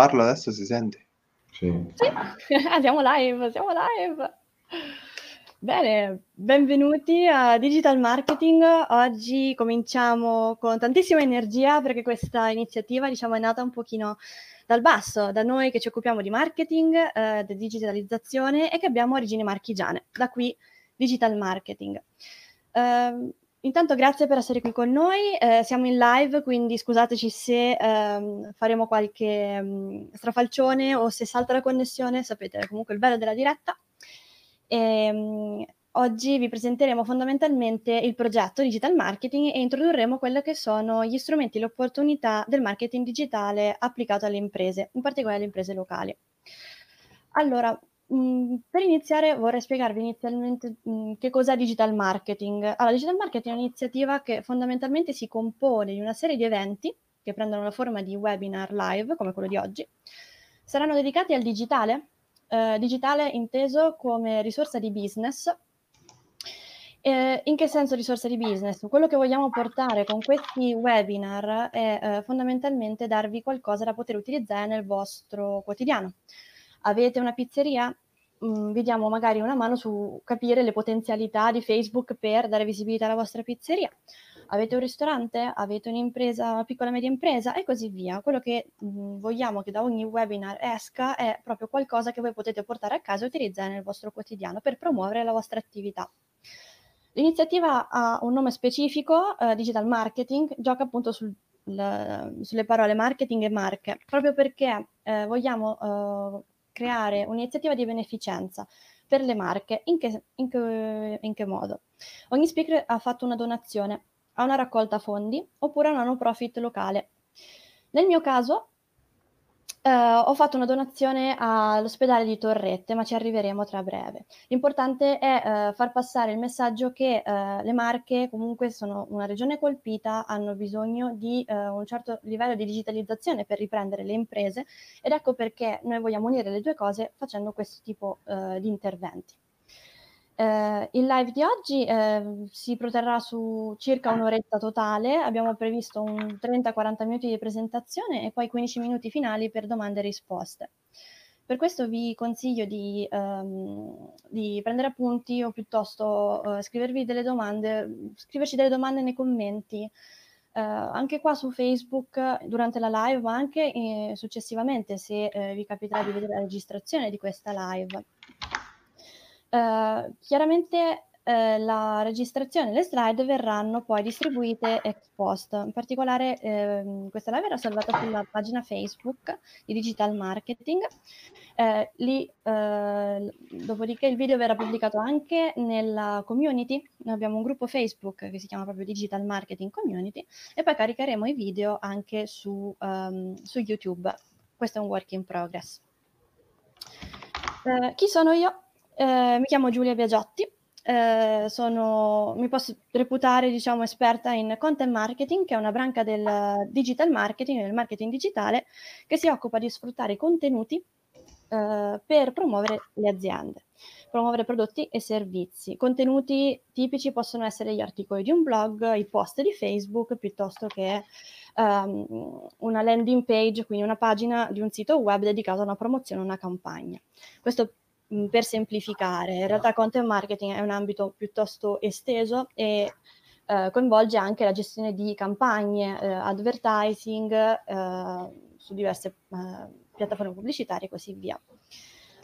parlo adesso si sente? Sì. sì. Ah, siamo live, siamo live. Bene, benvenuti a Digital Marketing. Oggi cominciamo con tantissima energia perché questa iniziativa diciamo, è nata un pochino dal basso, da noi che ci occupiamo di marketing, eh, di digitalizzazione e che abbiamo origini marchigiane, da qui Digital Marketing. Uh, Intanto grazie per essere qui con noi, eh, siamo in live, quindi scusateci se ehm, faremo qualche um, strafalcione o se salta la connessione, sapete comunque il bello della diretta. E, um, oggi vi presenteremo fondamentalmente il progetto Digital Marketing e introdurremo quelli che sono gli strumenti e le opportunità del marketing digitale applicato alle imprese, in particolare alle imprese locali. Allora, Mhmm, per iniziare vorrei spiegarvi inizialmente, mhmm, che cos'è digital marketing. Allora, digital marketing è un'iniziativa che fondamentalmente si compone di una serie di eventi che prendono la forma di webinar live, come quello di oggi. Saranno dedicati al digitale, ehm, digitale inteso come risorsa di business. Ehm, in che senso risorsa di business? Quello che vogliamo portare con questi webinar è, ehm, fondamentalmente darvi qualcosa da poter utilizzare nel vostro quotidiano. Avete una pizzeria? Mm, vi diamo magari una mano su capire le potenzialità di Facebook per dare visibilità alla vostra pizzeria. Avete un ristorante? Avete un'impresa, una piccola e media impresa? E così via. Quello che mh, mm, vogliamo che da ogni webinar esca è proprio qualcosa che voi potete portare a casa e utilizzare nel vostro quotidiano per promuovere la vostra attività. L'iniziativa ha un nome specifico, eh, Digital Marketing, gioca appunto sul, sulle parole marketing e marche, proprio perché eh, vogliamo eh, creare un'iniziativa di beneficenza per le marche. In che, in che, in che modo? Ogni speaker ha fatto una donazione a una raccolta fondi oppure a una no profit locale. Nel mio caso Uh, ho fatto una donazione all'ospedale di Torrette, ma ci arriveremo tra breve. L'importante è uh, far passare il messaggio che uh, le Marche comunque sono una regione colpita, hanno bisogno di un certo livello di digitalizzazione per riprendere le imprese ed ecco perché noi vogliamo unire le due cose facendo questo tipo di interventi. Eh, il live di oggi eh, si proterrà su circa un'oretta totale, abbiamo previsto un 30-40 minuti di presentazione e poi 15 minuti finali per domande e risposte. Per questo vi consiglio di, ehm, di prendere appunti o piuttosto eh, scrivervi delle domande, scriverci delle domande nei commenti, eh, anche qua su Facebook durante la live, ma anche eh, successivamente se eh, vi capiterà di vedere la registrazione di questa live. Uh, chiaramente uh, la registrazione e le slide verranno poi distribuite ex post. In particolare uh, questa live era salvata sulla pagina Facebook di Digital Marketing. Eh, lì, dopodiché il video verrà pubblicato anche nella community. Noi abbiamo un gruppo Facebook che si chiama proprio Digital Marketing Community e poi caricheremo i video anche su, um, su YouTube. Questo è un work in progress. chi sono io? Eh, mi chiamo Giulia Biagiotti, eh, sono, mi posso reputare diciamo, esperta in content marketing, che è una branca del digital marketing, del marketing digitale, che si occupa di sfruttare i contenuti eh, per promuovere le aziende, promuovere prodotti e servizi. Contenuti tipici possono essere gli articoli di un blog, i post di Facebook, piuttosto che um, una landing page, quindi una pagina di un sito web dedicato a una promozione, una campagna. Questo Per semplificare. In realtà content marketing è un ambito piuttosto esteso e eh, coinvolge anche la gestione di campagne, eh, advertising eh, su diverse eh, piattaforme pubblicitarie e così via.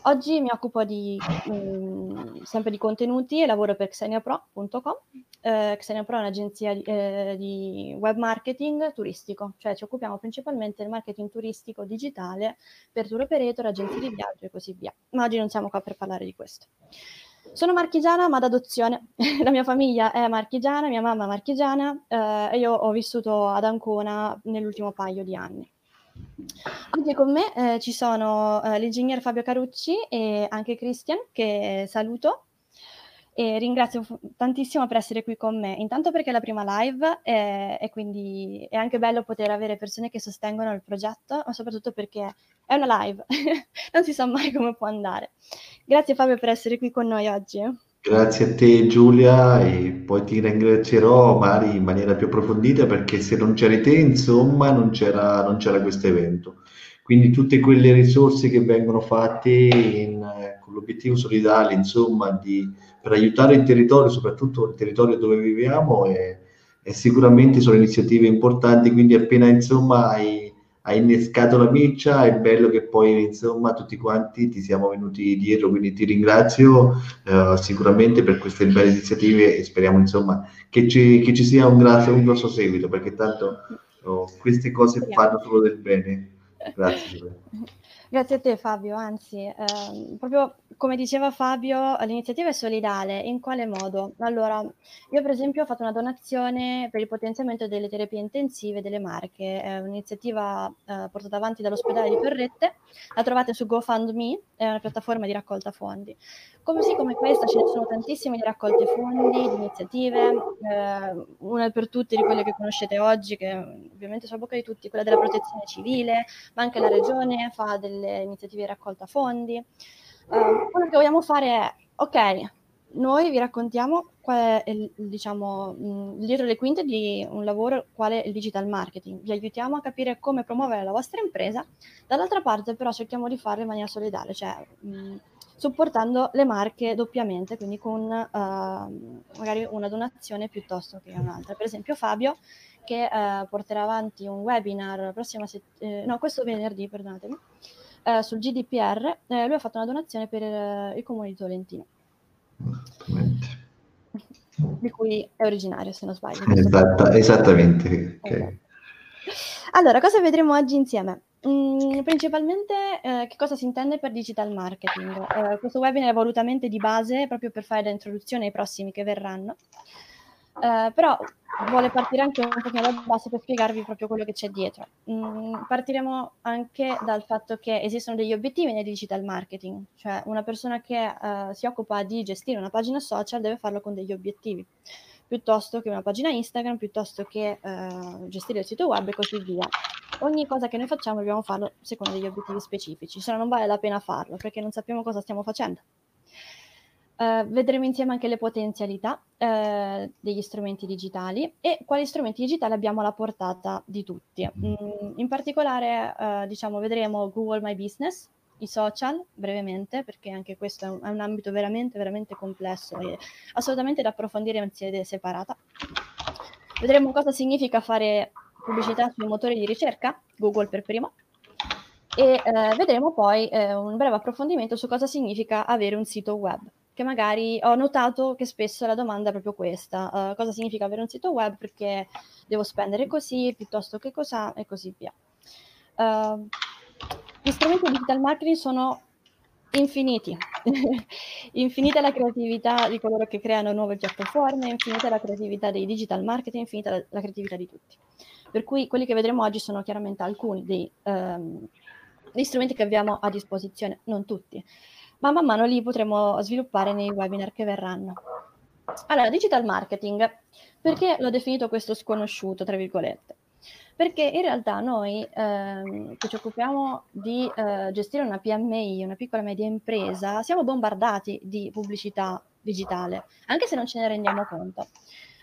Oggi mi occupo di, mhmm, sempre di contenuti e lavoro per xeniapro.com. Eh, Xeniapro è un'agenzia di, eh, di, web marketing turistico, cioè ci occupiamo principalmente del marketing turistico digitale per tour operator, agenzie di viaggio e così via. Ma oggi non siamo qua per parlare di questo. Sono marchigiana ma d'adozione, la mia famiglia è marchigiana, mia mamma è marchigiana eh, e io ho vissuto ad Ancona nell'ultimo paio di anni. Oggi con me eh, ci sono eh, l'ingegner Fabio Carucci e anche Christian, che saluto e ringrazio f- tantissimo per essere qui con me. Intanto perché è la prima live e, e quindi è anche bello poter avere persone che sostengono il progetto, ma soprattutto perché è una live, non si sa mai come può andare. Grazie Fabio per essere qui con noi oggi. Grazie a te Giulia e poi ti ringrazierò magari in maniera più approfondita perché se non c'eri te, insomma, non c'era, questo evento. Quindi tutte quelle risorse che vengono fatte in, con l'obiettivo solidale, insomma, di, per aiutare il territorio, soprattutto il territorio dove viviamo, e, e sicuramente sono iniziative importanti, quindi appena insomma hai ha innescato la miccia, è bello che poi insomma tutti quanti ti siamo venuti dietro, quindi ti ringrazio eh, sicuramente per queste belle iniziative e speriamo insomma che ci, che ci sia un, grazie, un grosso seguito perché tanto oh, queste cose fanno solo del bene. Grazie. Grazie a te Fabio, anzi, ehm, proprio come diceva Fabio, l'iniziativa è solidale. In quale modo? Allora, io per esempio ho fatto una donazione per il potenziamento delle terapie intensive delle Marche, è un'iniziativa eh, portata avanti dall'ospedale di Torrette, la trovate su GoFundMe, è una piattaforma di raccolta fondi. Così come questa ce ne sono tantissime di raccolte fondi, di iniziative, eh, una per tutte di quelle che conoscete oggi, che ovviamente sono a bocca di tutti, quella della protezione civile, ma anche la regione fa delle iniziative di raccolta fondi. Uh, quello che vogliamo fare è, ok, noi vi raccontiamo qual è il, diciamo, mh, dietro le quinte di un lavoro quale il digital marketing. Vi aiutiamo a capire come promuovere la vostra impresa. Dall'altra parte però cerchiamo di farlo in maniera solidale, cioè mh, supportando le marche doppiamente, quindi con uh, magari una donazione piuttosto che un'altra. Per esempio Fabio che uh, porterà avanti un webinar prossima settimana, eh, no questo venerdì, perdonatemi, uh, sul GDPR, lui ha fatto una donazione per il comune di Tolentino. Di cui è originario, se non sbaglio. Esatta, esattamente. Okay. Allora, cosa vedremo oggi insieme? Mm, principalmente eh, che cosa si intende per digital marketing. Eh, questo webinar è volutamente di base proprio per fare l'introduzione ai prossimi che verranno. Eh, però vuole partire anche un pochino dal basso per spiegarvi proprio quello che c'è dietro. Mm, partiremo anche dal fatto che esistono degli obiettivi nel digital marketing, cioè una persona che uh, si occupa di gestire una pagina social deve farlo con degli obiettivi, piuttosto che una pagina Instagram, piuttosto che uh, gestire il sito web e così via. Ogni cosa che noi facciamo dobbiamo farlo secondo degli obiettivi specifici, se no non vale la pena farlo perché non sappiamo cosa stiamo facendo. Uh, vedremo insieme anche le potenzialità uh, degli strumenti digitali e quali strumenti digitali abbiamo alla portata di tutti. Mm, in particolare, uh, diciamo, vedremo Google My Business, i social brevemente, perché anche questo è un, è un ambito veramente, veramente complesso e assolutamente da approfondire in sede separata. Vedremo cosa significa fare pubblicità sui motori di ricerca, Google per primo, e vedremo poi un breve approfondimento su cosa significa avere un sito web che magari ho notato che spesso la domanda è proprio questa, uh, cosa significa avere un sito web, perché devo spendere così, piuttosto che cosa, e così via. Uh, gli strumenti di digital marketing sono infiniti, infinita la creatività di coloro che creano nuove piattaforme, infinita la creatività dei digital marketing, infinita la, la creatività di tutti. Per cui quelli che vedremo oggi sono chiaramente alcuni dei, um, degli strumenti che abbiamo a disposizione, non tutti ma man mano li potremo sviluppare nei webinar che verranno. Allora, digital marketing, perché l'ho definito questo sconosciuto, tra virgolette? Perché in realtà noi ehm, che ci occupiamo di eh, gestire una PMI, una piccola e media impresa, siamo bombardati di pubblicità digitale, anche se non ce ne rendiamo conto.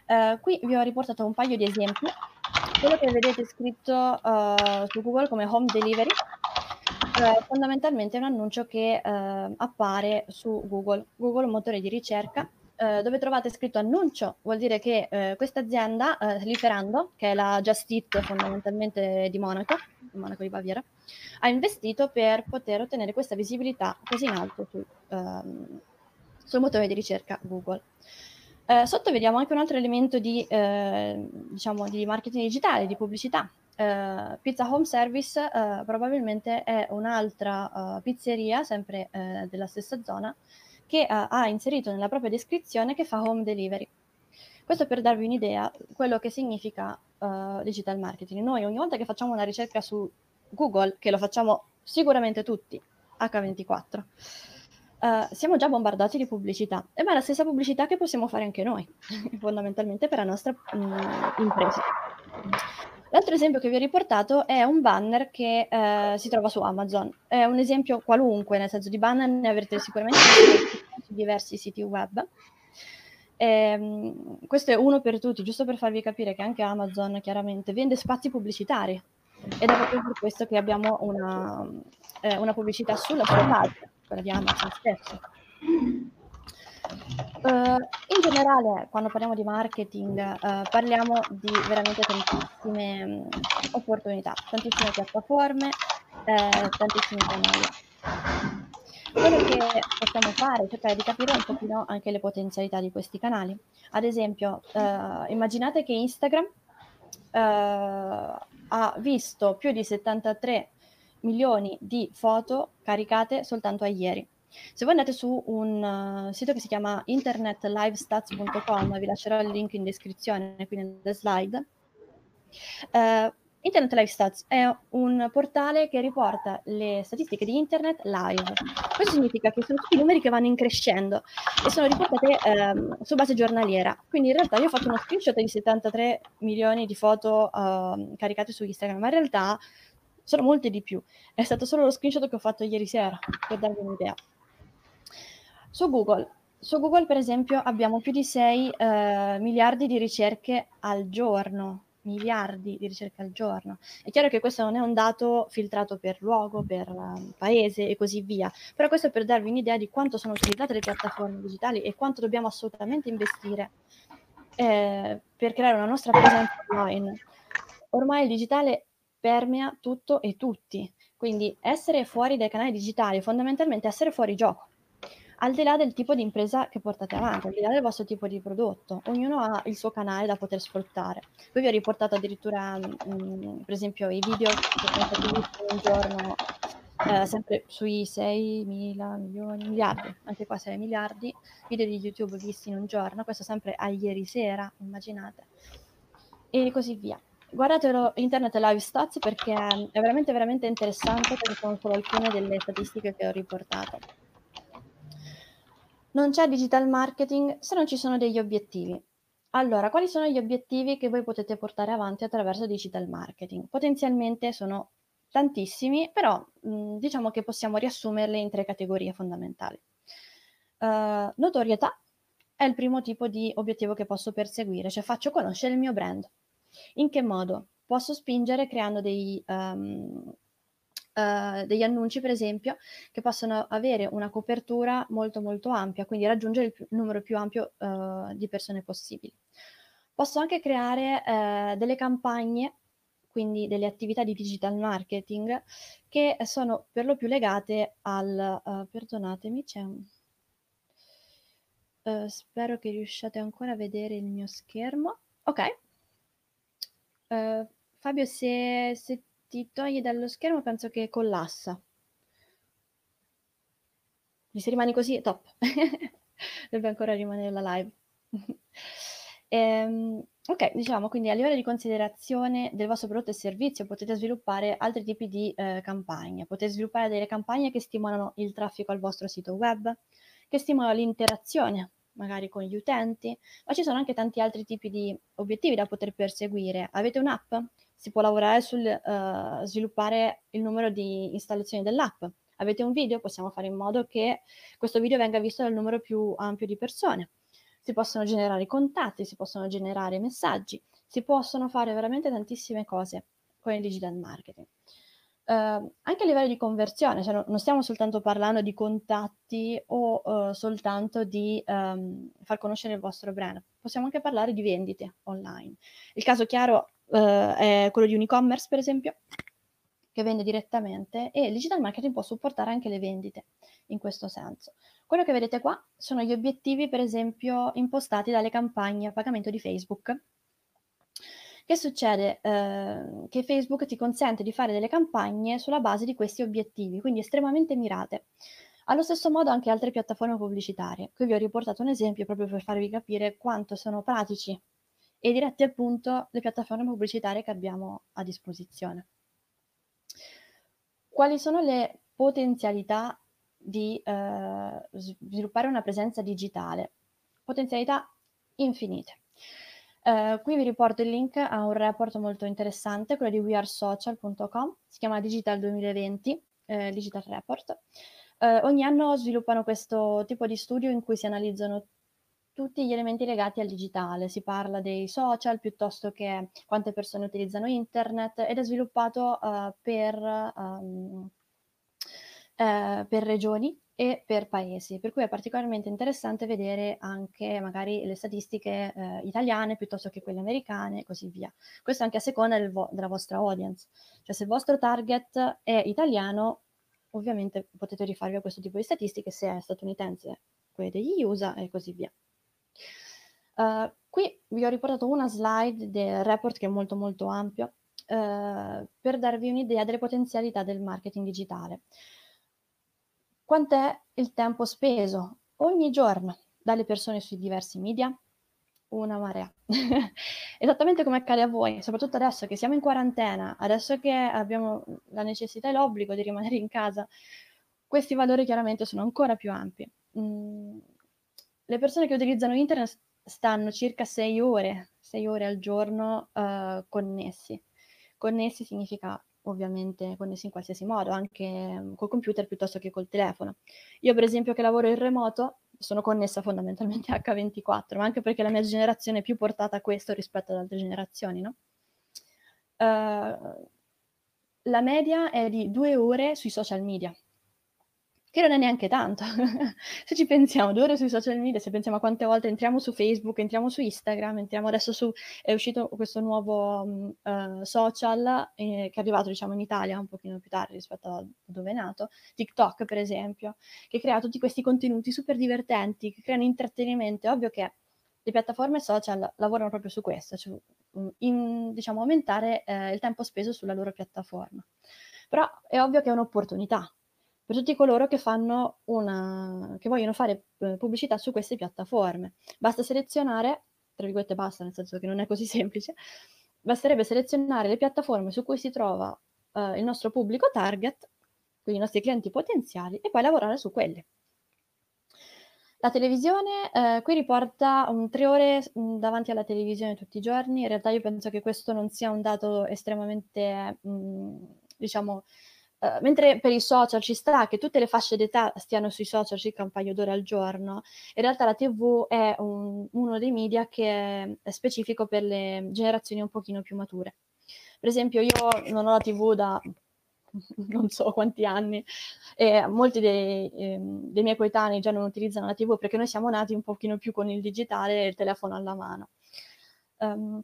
Eh, qui vi ho riportato un paio di esempi. Quello che vedete scritto uh, su Google come home delivery eh, fondamentalmente è un annuncio che eh, appare su Google. Google motore di ricerca eh, dove trovate scritto annuncio, vuol dire che eh, questa azienda, eh, Liferando, che è la Just Eat fondamentalmente di Monaco, Monaco di Baviera, ha investito per poter ottenere questa visibilità così in alto su, ehm, sul motore di ricerca Google. Eh, sotto vediamo anche un altro elemento di, eh, diciamo, di marketing digitale, di pubblicità, Uh, Pizza Home Service uh, probabilmente è un'altra uh, pizzeria, sempre della stessa zona, che ha inserito nella propria descrizione che fa home delivery. Questo per darvi un'idea quello che significa digital marketing. Noi ogni volta che facciamo una ricerca su Google, che lo facciamo sicuramente tutti, H24, siamo già bombardati di pubblicità. E ma è la stessa pubblicità che possiamo fare anche noi, fondamentalmente per la nostra mh, mm, impresa. L'altro esempio che vi ho riportato è un banner che eh, si trova su Amazon. È un esempio qualunque, nel senso di banner ne avrete sicuramente su diversi siti web. Ehm, questo è uno per tutti, giusto per farvi capire che anche Amazon chiaramente vende spazi pubblicitari ed è proprio per questo che abbiamo una, eh, una pubblicità sulla sua pagina, quella di Amazon stesso. Uh, in generale, quando parliamo di marketing, uh, parliamo di veramente tantissime um, opportunità, tantissime piattaforme, eh, tantissimi canali. Quello che possiamo fare è cercare di capire un pochino anche le potenzialità di questi canali. Ad esempio, uh, immaginate che Instagram ha visto più di 73 milioni di foto caricate soltanto a ieri. Se voi andate su un uh, sito che si chiama internetlivestats.com, vi lascerò il link in descrizione qui nelle slide, uh, Internet Live Stats è un portale che riporta le statistiche di Internet live. Questo significa che sono tutti numeri che vanno in crescendo e sono riportate ehm, su base giornaliera. Quindi in realtà io ho fatto uno screenshot di 73 milioni di foto ehm, caricate su Instagram, ma in realtà sono molte di più. È stato solo lo screenshot che ho fatto ieri sera, per darvi un'idea. Su Google, su Google per esempio abbiamo più di 6 eh, miliardi di ricerche al giorno miliardi di ricerche al giorno. È chiaro che questo non è un dato filtrato per luogo, per uh, paese e così via, però questo è per darvi un'idea di quanto sono utilizzate le piattaforme digitali e quanto dobbiamo assolutamente investire eh, per creare una nostra presenza online. Ormai il digitale permea tutto e tutti, quindi essere fuori dai canali digitali è fondamentalmente essere fuori gioco al di là del tipo di impresa che portate avanti, al di là del vostro tipo di prodotto, ognuno ha il suo canale da poter sfruttare. Qui vi ho riportato addirittura, mh, mm, per esempio, i video che sono stati visti un giorno, eh, sempre sui 6 mila milioni, miliardi, anche qua 6 miliardi, video di YouTube visti in un giorno, questo sempre a ieri sera, immaginate, e così via. Guardatelo Internet Live Stats perché è veramente veramente interessante perché sono solo alcune delle statistiche che ho riportato. Non c'è digital marketing se non ci sono degli obiettivi. Allora, quali sono gli obiettivi che voi potete portare avanti attraverso digital marketing? Potenzialmente sono tantissimi, però mh, diciamo che possiamo riassumerle in tre categorie fondamentali. Uh, notorietà è il primo tipo di obiettivo che posso perseguire, cioè faccio conoscere il mio brand. In che modo? Posso spingere creando dei, um, uh, degli annunci, per esempio, che possono avere una copertura molto molto ampia, quindi raggiungere il, più, numero più ampio uh, di persone possibili. Posso anche creare uh, delle campagne, quindi delle attività di digital marketing, che sono per lo più legate al... perdonatemi, c'è un... spero che riusciate ancora a vedere il mio schermo. Ok. Fabio, se, se ti togli dallo schermo penso che collassa. Se rimani così, top. Dovrebbe ancora rimanere la live. ehm, ok, diciamo quindi a livello di considerazione del vostro prodotto e servizio potete sviluppare altri tipi di eh, campagne. Potete sviluppare delle campagne che stimolano il traffico al vostro sito web, che stimolano l'interazione magari con gli utenti, ma ci sono anche tanti altri tipi di obiettivi da poter perseguire. Avete un'app? Si può lavorare sul uh, sviluppare il numero di installazioni dell'app. Avete un video? Possiamo fare in modo che questo video venga visto dal numero più ampio di persone. Si possono generare contatti, si possono generare messaggi, si possono fare veramente tantissime cose con il digital marketing. Uh, anche a livello di conversione, cioè non stiamo soltanto parlando di contatti o uh, soltanto di um, far conoscere il vostro brand, possiamo anche parlare di vendite online. Il caso chiaro uh, è quello di un e-commerce, per esempio, che vende direttamente e il digital marketing può supportare anche le vendite in questo senso. Quello che vedete qua sono gli obiettivi, per esempio, impostati dalle campagne a pagamento di Facebook. Che succede? Eh, che Facebook ti consente di fare delle campagne sulla base di questi obiettivi, quindi estremamente mirate. Allo stesso modo anche altre piattaforme pubblicitarie. Qui vi ho riportato un esempio proprio per farvi capire quanto sono pratici e diretti al punto le piattaforme pubblicitarie che abbiamo a disposizione. Quali sono le potenzialità di eh, sviluppare una presenza digitale? Potenzialità infinite. Uh, qui vi riporto il link a un report molto interessante, quello di wearesocial.com, si chiama Digital 2020, eh, Digital Report. Uh, ogni anno sviluppano questo tipo di studio in cui si analizzano tutti gli elementi legati al digitale, si parla dei social piuttosto che quante persone utilizzano internet ed è sviluppato uh, per, um, uh, per regioni e per paesi, per cui è particolarmente interessante vedere anche magari le statistiche eh, italiane piuttosto che quelle americane e così via. Questo anche a seconda del vo- della vostra audience, cioè se il vostro target è italiano, ovviamente potete rifarvi a questo tipo di statistiche, se è statunitense quelle degli USA e così via. Uh, qui vi ho riportato una slide del report che è molto molto ampio uh, per darvi un'idea delle potenzialità del marketing digitale. Quant'è il tempo speso ogni giorno dalle persone sui diversi media? Una marea. Esattamente come accade a voi, soprattutto adesso che siamo in quarantena, adesso che abbiamo la necessità e l'obbligo di rimanere in casa, questi valori chiaramente sono ancora più ampi. Mm, le persone che utilizzano internet stanno circa 6 ore, 6 ore al giorno uh, connessi. Connessi significa ovviamente connessi in qualsiasi modo, anche mm, col computer piuttosto che col telefono. Io per esempio che lavoro in remoto sono connessa fondamentalmente a H24, ma anche perché la mia generazione è più portata a questo rispetto ad altre generazioni, no? Uh, la media è di due ore sui social media che non è neanche tanto. se ci pensiamo, due ore sui social media, se pensiamo a quante volte entriamo su Facebook, entriamo su Instagram, entriamo adesso su, è uscito questo nuovo uh, social eh, che è arrivato diciamo in Italia un pochino più tardi rispetto a dove è nato, TikTok per esempio, che crea tutti questi contenuti super divertenti, che creano intrattenimento. È ovvio che le piattaforme social lavorano proprio su questo, cioè in, diciamo aumentare eh, il tempo speso sulla loro piattaforma. Però è ovvio che è un'opportunità, per tutti coloro che, una, che vogliono fare eh, pubblicità su queste piattaforme. Basta selezionare, tra virgolette basta, nel senso che non è così semplice, basterebbe selezionare le piattaforme su cui si trova uh, il nostro pubblico target, quindi i nostri clienti potenziali, e poi lavorare su quelle. La televisione eh, qui riporta un tre ore mh, davanti alla televisione tutti i giorni. In realtà io penso che questo non sia un dato estremamente, mh, diciamo, Uh, mentre per i social ci sta che tutte le fasce d'età stiano sui social circa un paio d'ore al giorno, in realtà la TV è un, uno dei media che è specifico per le generazioni un pochino più mature. Per esempio, io non ho la TV da non so quanti anni e molti dei, eh, dei miei coetanei già non utilizzano la TV perché noi siamo nati un pochino più con il digitale e il telefono alla mano. Um,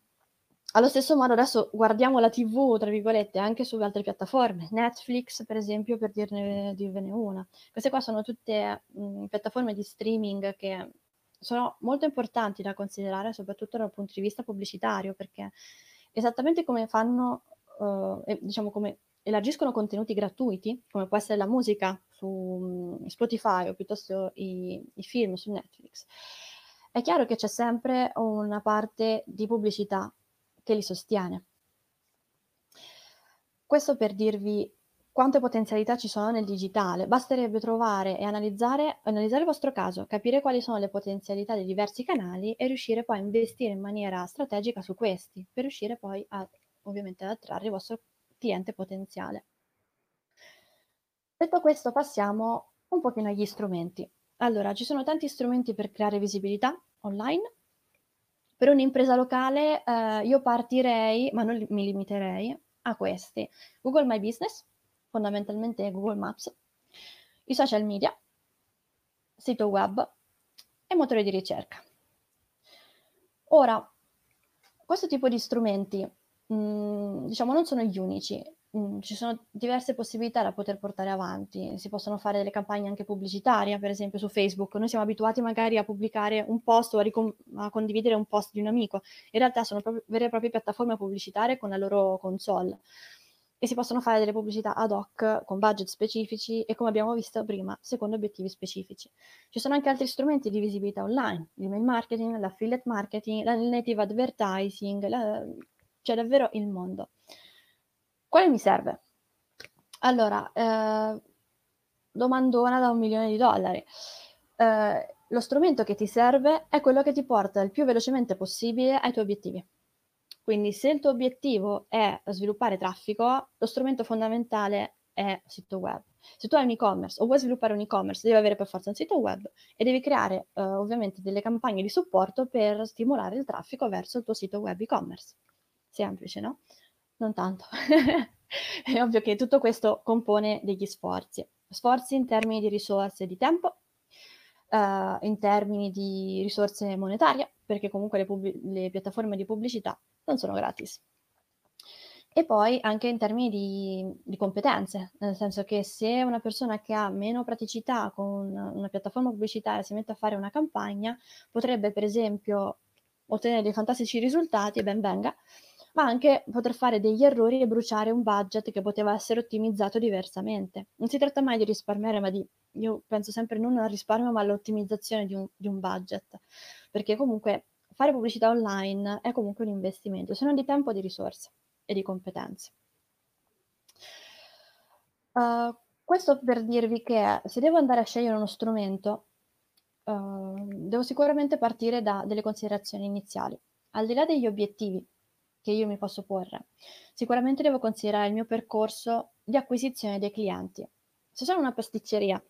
allo stesso modo adesso guardiamo la TV, tra virgolette, anche su altre piattaforme, Netflix per esempio, per dirne, dirvene una. Queste qua sono tutte mh, piattaforme di streaming che sono molto importanti da considerare, soprattutto dal punto di vista pubblicitario, perché esattamente come fanno, uh, diciamo come elargiscono contenuti gratuiti, come può essere la musica su Spotify o piuttosto i, i film su Netflix, è chiaro che c'è sempre una parte di pubblicità che li sostiene. Questo per dirvi quante potenzialità ci sono nel digitale. Basterebbe trovare e analizzare, analizzare il vostro caso, capire quali sono le potenzialità dei diversi canali e riuscire poi a investire in maniera strategica su questi, per riuscire poi a, ovviamente ad attrarre il vostro cliente potenziale. Detto questo, passiamo un pochino agli strumenti. Allora, ci sono tanti strumenti per creare visibilità online, per un'impresa locale eh, io partirei, ma non mi limiterei, a questi. Google My Business, fondamentalmente Google Maps, i social media, sito web e motore di ricerca. Ora, questo tipo di strumenti, mh, mm, diciamo, non sono gli unici. Mm, ci sono diverse possibilità da poter portare avanti, si possono fare delle campagne anche pubblicitarie, per esempio su Facebook. Noi siamo abituati magari a pubblicare un post o a, ricom- a condividere un post di un amico. In realtà sono proprio, vere e proprie piattaforme pubblicitarie con la loro console e si possono fare delle pubblicità ad hoc con budget specifici e come abbiamo visto prima, secondo obiettivi specifici. Ci sono anche altri strumenti di visibilità online, l'email marketing, l'affiliate marketing, la native advertising, la... c'è davvero il mondo. Quale mi serve? Allora, eh, domandona da un milione di dollari. Eh, lo strumento che ti serve è quello che ti porta il più velocemente possibile ai tuoi obiettivi. Quindi se il tuo obiettivo è sviluppare traffico, lo strumento fondamentale è sito web. Se tu hai un e-commerce o vuoi sviluppare un e-commerce, devi avere per forza un sito web e devi creare eh, ovviamente delle campagne di supporto per stimolare il traffico verso il tuo sito web e-commerce. Semplice, no? Non tanto. È ovvio che tutto questo compone degli sforzi. Sforzi in termini di risorse di tempo, eh, in termini di risorse monetarie, perché comunque le, pub- le piattaforme di pubblicità non sono gratis e poi anche in termini di, di, competenze, nel senso che se una persona che ha meno praticità con una piattaforma pubblicitaria si mette a fare una campagna, potrebbe per esempio ottenere dei fantastici risultati ben venga, ma anche poter fare degli errori e bruciare un budget che poteva essere ottimizzato diversamente. Non si tratta mai di risparmiare, ma di, io penso sempre non al risparmio, ma all'ottimizzazione di un, di un budget, perché comunque fare pubblicità online è comunque un investimento, se non di tempo di risorse e di competenze. Uh, questo per dirvi che se devo andare a scegliere uno strumento, uh, devo sicuramente partire da delle considerazioni iniziali. Al di là degli obiettivi che io mi posso porre, sicuramente devo considerare il mio percorso di acquisizione dei clienti. Se sono una pasticceria,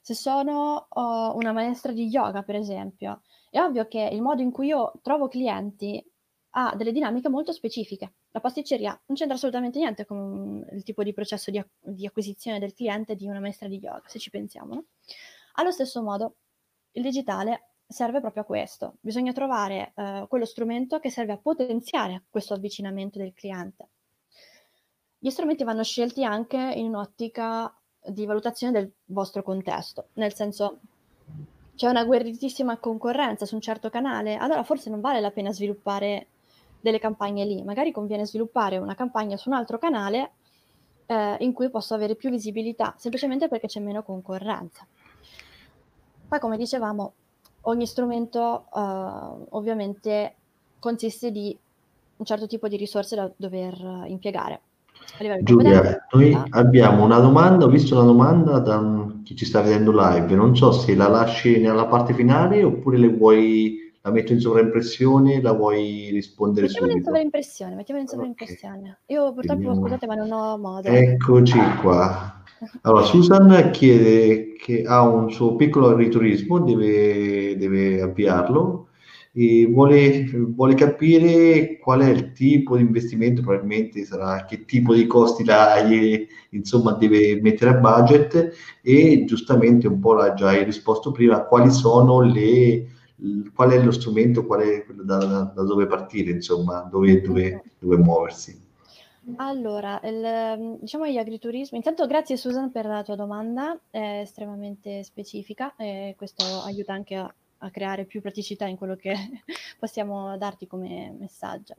se sono uh, una maestra di yoga, per esempio, è ovvio che il modo in cui io trovo clienti ha delle dinamiche molto specifiche. La pasticceria non c'entra assolutamente niente con il tipo di processo di, di acquisizione del cliente di una maestra di yoga, se ci pensiamo. No? Allo stesso modo, il digitale serve proprio a questo. Bisogna trovare eh, quello strumento che serve a potenziare questo avvicinamento del cliente. Gli strumenti vanno scelti anche in un'ottica di valutazione del vostro contesto, nel senso c'è una guerritissima concorrenza su un certo canale, allora forse non vale la pena sviluppare delle campagne lì. Magari conviene sviluppare una campagna su un altro canale eh, in cui posso avere più visibilità, semplicemente perché c'è meno concorrenza. Poi, come dicevamo, ogni strumento eh, ovviamente consiste di un certo tipo di risorse da dover impiegare. Giulia, noi abbiamo una domanda, ho visto una domanda da chi ci sta vedendo live, non so se la lasci nella parte finale oppure le vuoi la metto in sovraimpressione, la vuoi rispondere mettiamola subito? in sovraimpressione, mettiamola in sovraimpressione. Okay. Io purtroppo, Vediamo. scusate, ma non ho modo. Eccoci qua. Allora, Susan chiede che ha un suo piccolo agriturismo, deve, deve avviarlo e vuole, vuole, capire qual è il tipo di investimento, probabilmente sarà che tipo di costi dai, insomma deve mettere a budget e giustamente un po' l'ha già risposto prima, quali sono le qual è lo strumento, qual è da, da, da dove partire, insomma, dove, dove, dove muoversi. Allora, il, diciamo gli agriturismi, intanto grazie Susan per la tua domanda, è estremamente specifica e questo aiuta anche a, a creare più praticità in quello che possiamo darti come messaggio.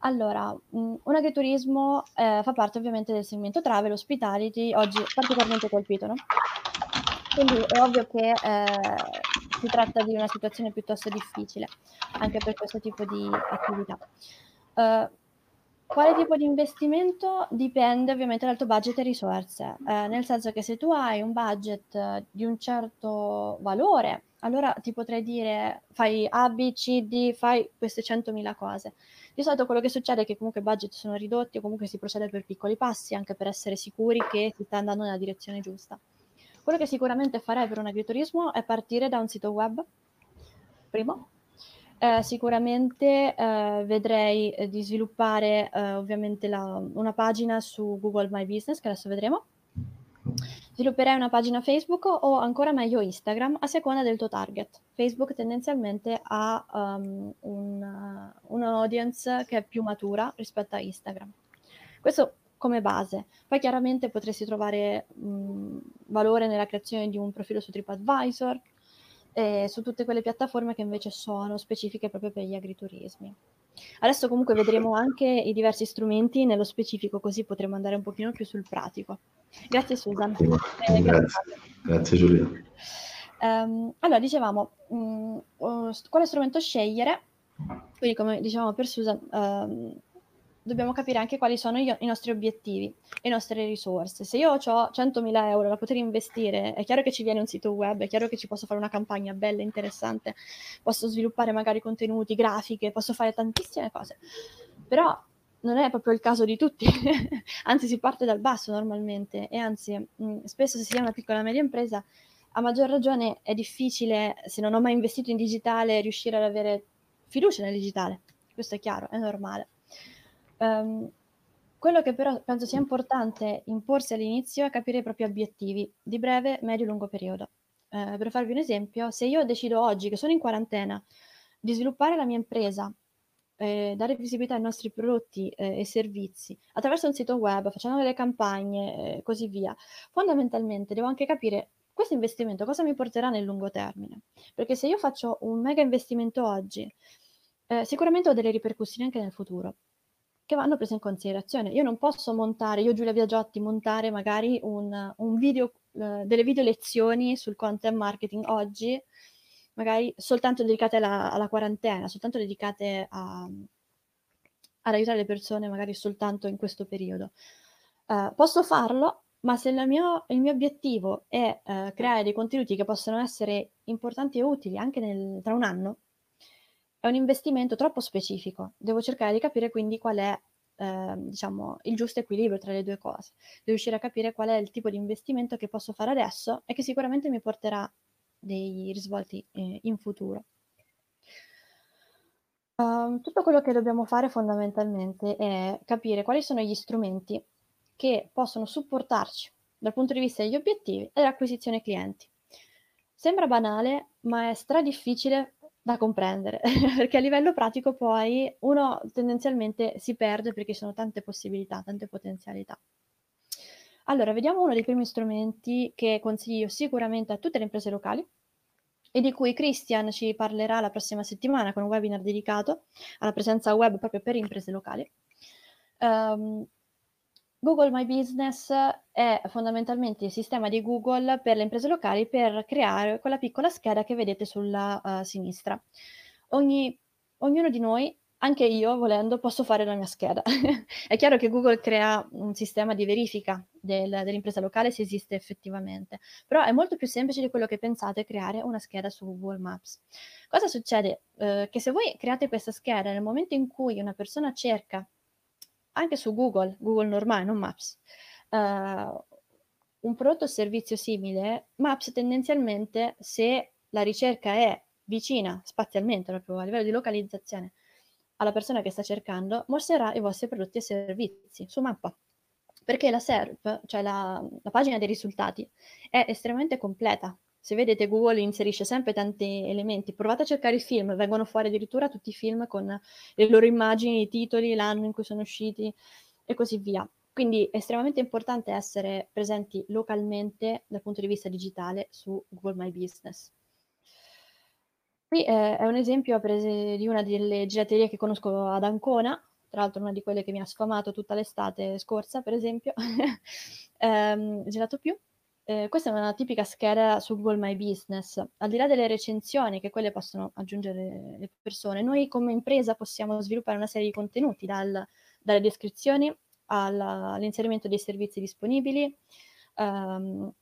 Allora, un agriturismo eh, fa parte ovviamente del segmento travel, hospitality, oggi particolarmente colpito, no? Quindi è ovvio che eh, si tratta di una situazione piuttosto difficile anche per questo tipo di attività. Uh, quale tipo di investimento dipende ovviamente dal tuo budget e risorse, eh, nel senso che se tu hai un budget di un certo valore, allora ti potrei dire fai A, B, C, D, fai queste 100.000 cose. Di solito quello che succede è che comunque i budget sono ridotti o comunque si procede per piccoli passi, anche per essere sicuri che si sta andando nella direzione giusta. Quello che sicuramente farei per un agriturismo è partire da un sito web, primo. Eh, sicuramente eh, vedrei eh, di sviluppare eh, ovviamente la, una pagina su Google My Business, che adesso vedremo. Svilupperei una pagina Facebook o ancora meglio Instagram, a seconda del tuo target. Facebook tendenzialmente ha um, un, uh, un'audience che è più matura rispetto a Instagram. Questo come base. Poi chiaramente potresti trovare mh, valore nella creazione di un profilo su TripAdvisor e su tutte quelle piattaforme che invece sono specifiche proprio per gli agriturismi. Adesso comunque vedremo anche i diversi strumenti nello specifico, così potremo andare un pochino più sul pratico. Grazie Susan. Eh, grazie. grazie Giulia. Um, allora, dicevamo, mh, quale strumento scegliere? Quindi come dicevamo per Susan, um, dobbiamo capire anche quali sono i, i nostri obiettivi, le nostre risorse. Se io ho 100.000 euro da poter investire, è chiaro che ci viene un sito web, è chiaro che ci posso fare una campagna bella, interessante, posso sviluppare magari contenuti, grafiche, posso fare tantissime cose. Però non è proprio il caso di tutti, anzi si parte dal basso normalmente e anzi mh, spesso se si è una piccola e media impresa a maggior ragione è difficile, se non ho mai investito in digitale, riuscire ad avere fiducia nel digitale. Questo è chiaro, è normale. Um, quello che però penso sia importante imporsi all'inizio è capire i propri obiettivi di breve, medio e lungo periodo. Eh, per farvi un esempio, se io decido oggi che sono in quarantena di sviluppare la mia impresa, eh, dare visibilità ai nostri prodotti eh, e servizi attraverso un sito web, facendo delle campagne e così via, fondamentalmente devo anche capire questo investimento cosa mi porterà nel lungo termine? Perché se io faccio un mega investimento oggi, eh, sicuramente ho delle ripercussioni anche nel futuro che vanno prese in considerazione. Io non posso montare, io Giulia Viagiotti, montare magari un, un video, eh, delle video lezioni sul content marketing oggi, magari soltanto dedicate alla, alla quarantena, soltanto dedicate a, ad aiutare le persone magari soltanto in questo periodo. Uh, posso farlo, ma se mio, il mio obiettivo è uh, creare dei contenuti che possono essere importanti e utili anche nel, tra un anno, è un investimento troppo specifico. Devo cercare di capire quindi qual è eh, diciamo, il giusto equilibrio tra le due cose. Devo riuscire a capire qual è il tipo di investimento che posso fare adesso e che sicuramente mi porterà dei risvolti eh, in futuro. Uh, tutto quello che dobbiamo fare fondamentalmente è capire quali sono gli strumenti che possono supportarci dal punto di vista degli obiettivi e dell'acquisizione clienti. Sembra banale, ma è stra difficile da comprendere, perché a livello pratico poi uno tendenzialmente si perde perché ci sono tante possibilità, tante potenzialità. Allora, vediamo uno dei primi strumenti che consiglio sicuramente a tutte le imprese locali e di cui Christian ci parlerà la prossima settimana con un webinar dedicato alla presenza web proprio per imprese locali. Um, Google My Business è fondamentalmente il sistema di Google per le imprese locali per creare quella piccola scheda che vedete sulla uh, sinistra. Ogni, ognuno di noi anche io, volendo, posso fare la mia scheda. è chiaro che Google crea un sistema di verifica del, dell'impresa locale se esiste effettivamente, però è molto più semplice di quello che pensate creare una scheda su Google Maps. Cosa succede? Eh, che se voi create questa scheda nel momento in cui una persona cerca, anche su Google, Google normale, non Maps, eh, un prodotto o servizio simile, Maps tendenzialmente, se la ricerca è vicina spazialmente, proprio a livello di localizzazione, alla persona che sta cercando, mostrerà i vostri prodotti e servizi su mappa. Perché la SERP, cioè la, la pagina dei risultati, è estremamente completa. Se vedete Google inserisce sempre tanti elementi, provate a cercare i film, vengono fuori addirittura tutti i film con le loro immagini, i titoli, l'anno in cui sono usciti e così via. Quindi è estremamente importante essere presenti localmente dal punto di vista digitale su Google My Business. Qui eh, è un esempio prese di una delle gelaterie che conosco ad Ancona, tra l'altro una di quelle che mi ha sfamato tutta l'estate scorsa, per esempio, ehm, Gelato Più. Eh, questa è una tipica scheda su Google My Business. Al di là delle recensioni, che quelle possono aggiungere le persone, noi come impresa possiamo sviluppare una serie di contenuti, dal, dalle descrizioni all'inserimento dei servizi disponibili, um,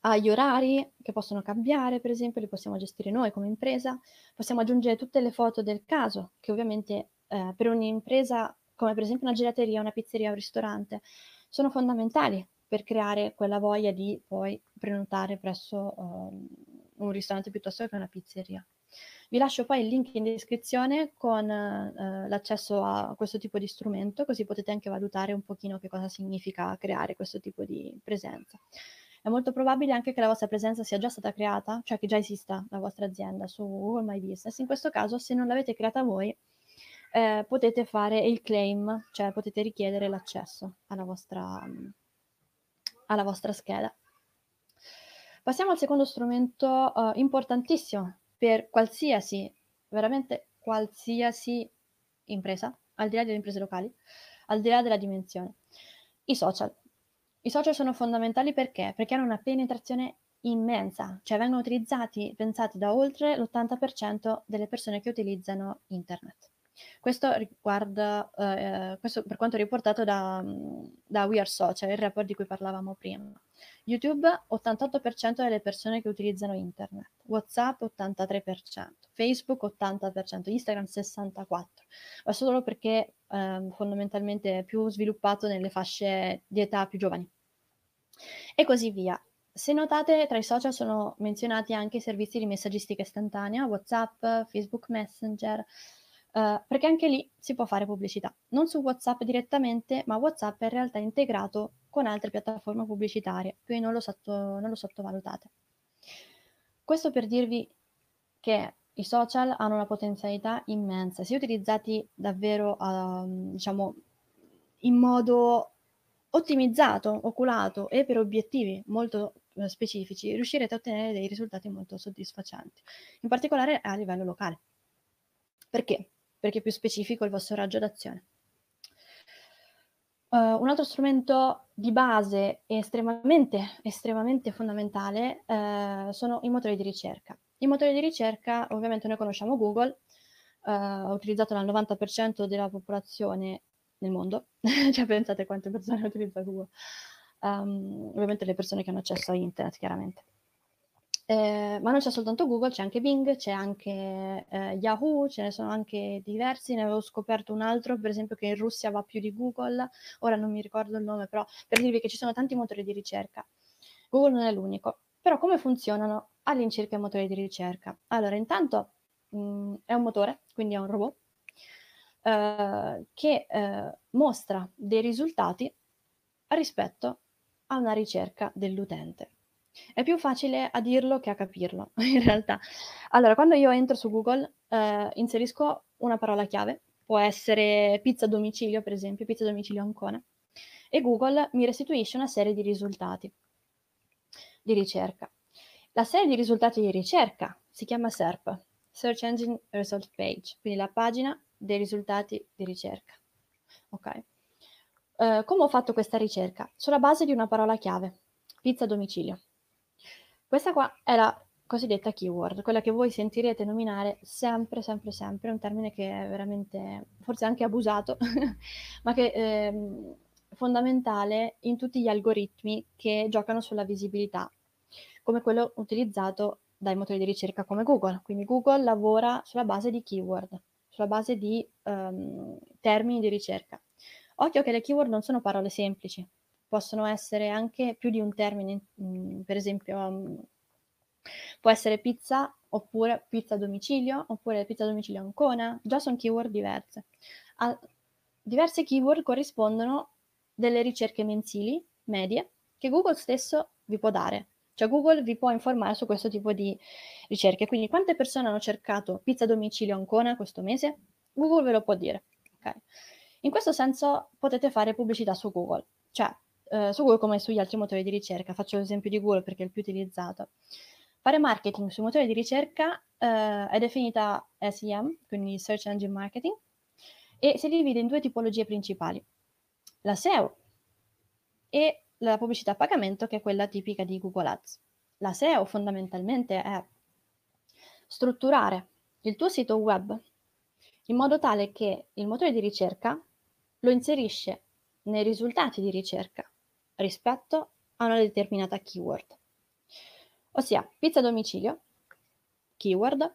agli orari che possono cambiare, per esempio, li possiamo gestire noi come impresa, possiamo aggiungere tutte le foto del caso, che ovviamente eh, per un'impresa come per esempio una gelateria, una pizzeria, un ristorante, sono fondamentali per creare quella voglia di poi prenotare presso uh, un ristorante piuttosto che una pizzeria. Vi lascio poi il link in descrizione con uh, l'accesso a questo tipo di strumento, così potete anche valutare un pochino che cosa significa creare questo tipo di presenza è molto probabile anche che la vostra presenza sia già stata creata, cioè che già esista la vostra azienda su Google My Business. In questo caso, se non l'avete creata voi, eh, potete fare il claim, cioè potete richiedere l'accesso alla vostra, alla vostra scheda. Passiamo al secondo strumento uh, importantissimo per qualsiasi, veramente qualsiasi impresa, al di là delle imprese locali, al di là della dimensione, i social. I social sono fondamentali perché? Perché hanno una penetrazione immensa, cioè vengono utilizzati, pensati da oltre l'80% delle persone che utilizzano internet. Questo riguarda, eh, questo per quanto riportato da, da We Are Social, il report di cui parlavamo prima. YouTube 88% delle persone che utilizzano internet, WhatsApp 83%, Facebook 80%, Instagram 64%, ma solo perché ehm, fondamentalmente più sviluppato nelle fasce di età più giovani. E così via. Se notate, tra i social sono menzionati anche i servizi di messaggistica istantanea, WhatsApp, Facebook Messenger, eh, perché anche lì si può fare pubblicità. Non su WhatsApp direttamente, ma WhatsApp è in realtà integrato con altre piattaforme pubblicitarie, quindi non lo, sotto, non lo sottovalutate. Questo per dirvi che i social hanno una potenzialità immensa, se utilizzati davvero uh, diciamo, in modo ottimizzato, oculato e per obiettivi molto uh, specifici, riuscirete a ottenere dei risultati molto soddisfacenti, in particolare a livello locale. Perché? Perché è più specifico il vostro raggio d'azione. Uh, un altro strumento di base estremamente, estremamente fondamentale uh, sono i motori di ricerca. I motori di ricerca, ovviamente noi conosciamo Google, uh, utilizzato dal 90% della popolazione nel mondo, cioè pensate quante persone utilizzano Google, um, ovviamente le persone che hanno accesso a internet chiaramente. Eh, ma non c'è soltanto Google, c'è anche Bing, c'è anche eh, Yahoo, ce ne sono anche diversi, ne avevo scoperto un altro, per esempio che in Russia va più di Google, ora non mi ricordo il nome, però per dirvi che ci sono tanti motori di ricerca. Google non è l'unico, però come funzionano all'incirca i motori di ricerca? Allora, intanto mh, mm, è un motore, quindi è un robot, eh, che eh, mostra dei risultati rispetto a una ricerca dell'utente. È più facile a dirlo che a capirlo, in realtà. Allora, quando io entro su Google, eh, inserisco una parola chiave, può essere pizza domicilio, per esempio, pizza domicilio Ancona, e Google mi restituisce una serie di risultati di ricerca. La serie di risultati di ricerca si chiama SERP, Search Engine Result Page, quindi la pagina dei risultati di ricerca. Ok? Uh, come ho fatto questa ricerca? Sulla base di una parola chiave, pizza domicilio. Questa qua è la cosiddetta keyword, quella che voi sentirete nominare sempre, sempre, sempre, un termine che è veramente, forse anche abusato, ma che è ehm, fondamentale in tutti gli algoritmi che giocano sulla visibilità, come quello utilizzato dai motori di ricerca come Google. Quindi Google lavora sulla base di keyword, sulla base di um, termini di ricerca. Occhio che le keyword non sono parole semplici, possono essere anche più di un termine, mh, per esempio um, può essere pizza oppure pizza a domicilio oppure pizza a domicilio Ancona, già sono keyword diverse. A diverse keyword corrispondono delle ricerche mensili, medie, che Google stesso vi può dare. Cioè Google vi può informare su questo tipo di ricerche. Quindi quante persone hanno cercato pizza a domicilio Ancona questo mese? Google ve lo può dire. Okay. In questo senso potete fare pubblicità su Google. Cioè eh, su Google come sugli altri motori di ricerca. Faccio l'esempio di Google perché è il più utilizzato. Fare marketing sui motori di ricerca eh, è definita SEM, quindi Search Engine Marketing, e si divide in due tipologie principali. La SEO e la pubblicità a pagamento, che è quella tipica di Google Ads. La SEO fondamentalmente è strutturare il tuo sito web in modo tale che il motore di ricerca lo inserisce nei risultati di ricerca rispetto a una determinata keyword. Ossia, pizza a domicilio, keyword.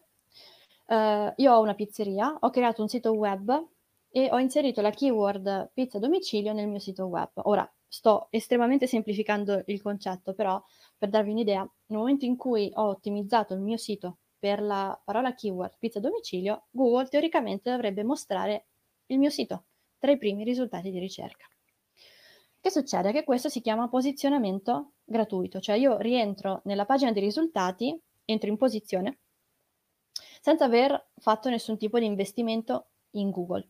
Uh, io ho una pizzeria, ho creato un sito web e ho inserito la keyword pizza a domicilio nel mio sito web. Ora, sto estremamente semplificando il concetto, però per darvi un'idea, nel momento in cui ho ottimizzato il mio sito per la parola keyword pizza a domicilio, Google teoricamente dovrebbe mostrare il mio sito tra i primi risultati di ricerca. Che succede? Che questo si chiama posizionamento gratuito, cioè io rientro nella pagina dei risultati, entro in posizione, senza aver fatto nessun tipo di investimento in Google.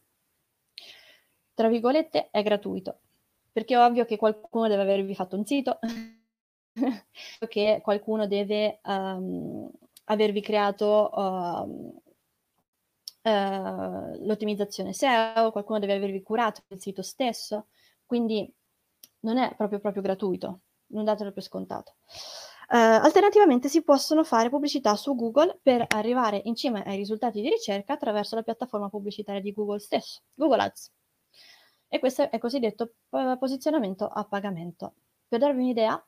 Tra virgolette è gratuito, perché è ovvio che qualcuno deve avervi fatto un sito, che qualcuno deve um, avervi creato uh, uh, l'ottimizzazione SEO, qualcuno deve avervi curato il sito stesso, quindi non è proprio, proprio gratuito, non datelo per scontato. Uh, alternativamente si possono fare pubblicità su Google per arrivare in cima ai risultati di ricerca attraverso la piattaforma pubblicitaria di Google stesso, Google Ads. E questo è cosiddetto posizionamento a pagamento. Per darvi un'idea,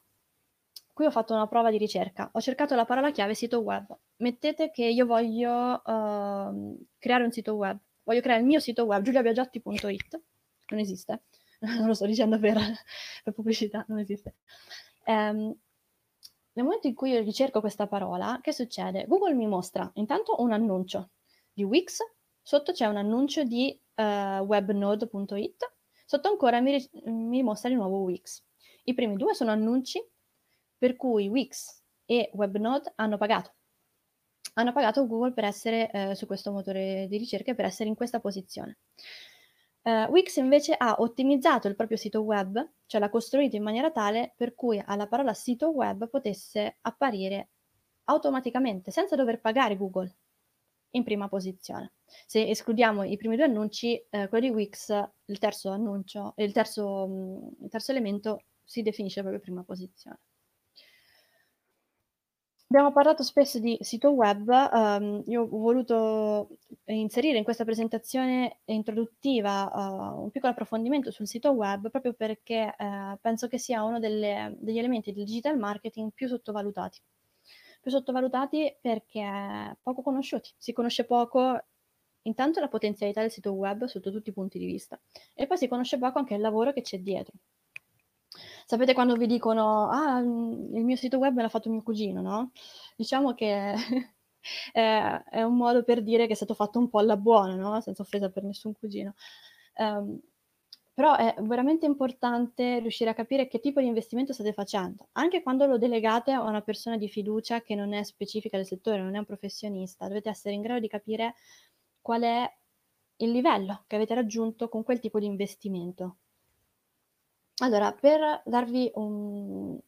qui ho fatto una prova di ricerca, ho cercato la parola chiave sito web. Mettete che io voglio uh, creare un sito web. voglio creare il mio sito web, giuliabiagiotti.it, non esiste, non lo sto dicendo per, per pubblicità, non esiste. Um, nel momento in cui io ricerco questa parola, che succede? Google mi mostra intanto un annuncio di Wix, sotto c'è un annuncio di uh, webnode.it, sotto ancora mi, mi mostra di nuovo Wix. I primi due sono annunci per cui Wix e Webnode hanno pagato. Hanno pagato Google per essere eh, su questo motore di ricerca e per essere in questa posizione. Uh, Wix invece ha ottimizzato il proprio sito web, cioè l'ha costruito in maniera tale per cui alla parola sito web potesse apparire automaticamente, senza dover pagare Google, in prima posizione. Se escludiamo i primi due annunci, eh, quello di Wix, il terzo annuncio, il terzo, mm, il terzo elemento si definisce proprio prima posizione. Abbiamo parlato spesso di sito web, um, io ho voluto inserire in questa presentazione introduttiva uh, un piccolo approfondimento sul sito web proprio perché uh, penso che sia uno delle, degli elementi del digital marketing più sottovalutati. Più sottovalutati perché poco conosciuti, si conosce poco intanto la potenzialità del sito web sotto tutti i punti di vista e poi si conosce poco anche il lavoro che c'è dietro. Sapete quando vi dicono: "Ah, il mio sito web l'ha fatto mio cugino", no, diciamo che è è un modo per dire che è stato fatto un po' alla buona, no, senza offesa per nessun cugino. Ehm, però è veramente importante riuscire a capire che tipo di investimento state facendo. Anche quando lo delegate a una persona di fiducia che non è specifica del settore, non è un professionista, dovete essere in grado di capire qual è il livello che avete raggiunto con quel tipo di investimento. Allora, per darvi un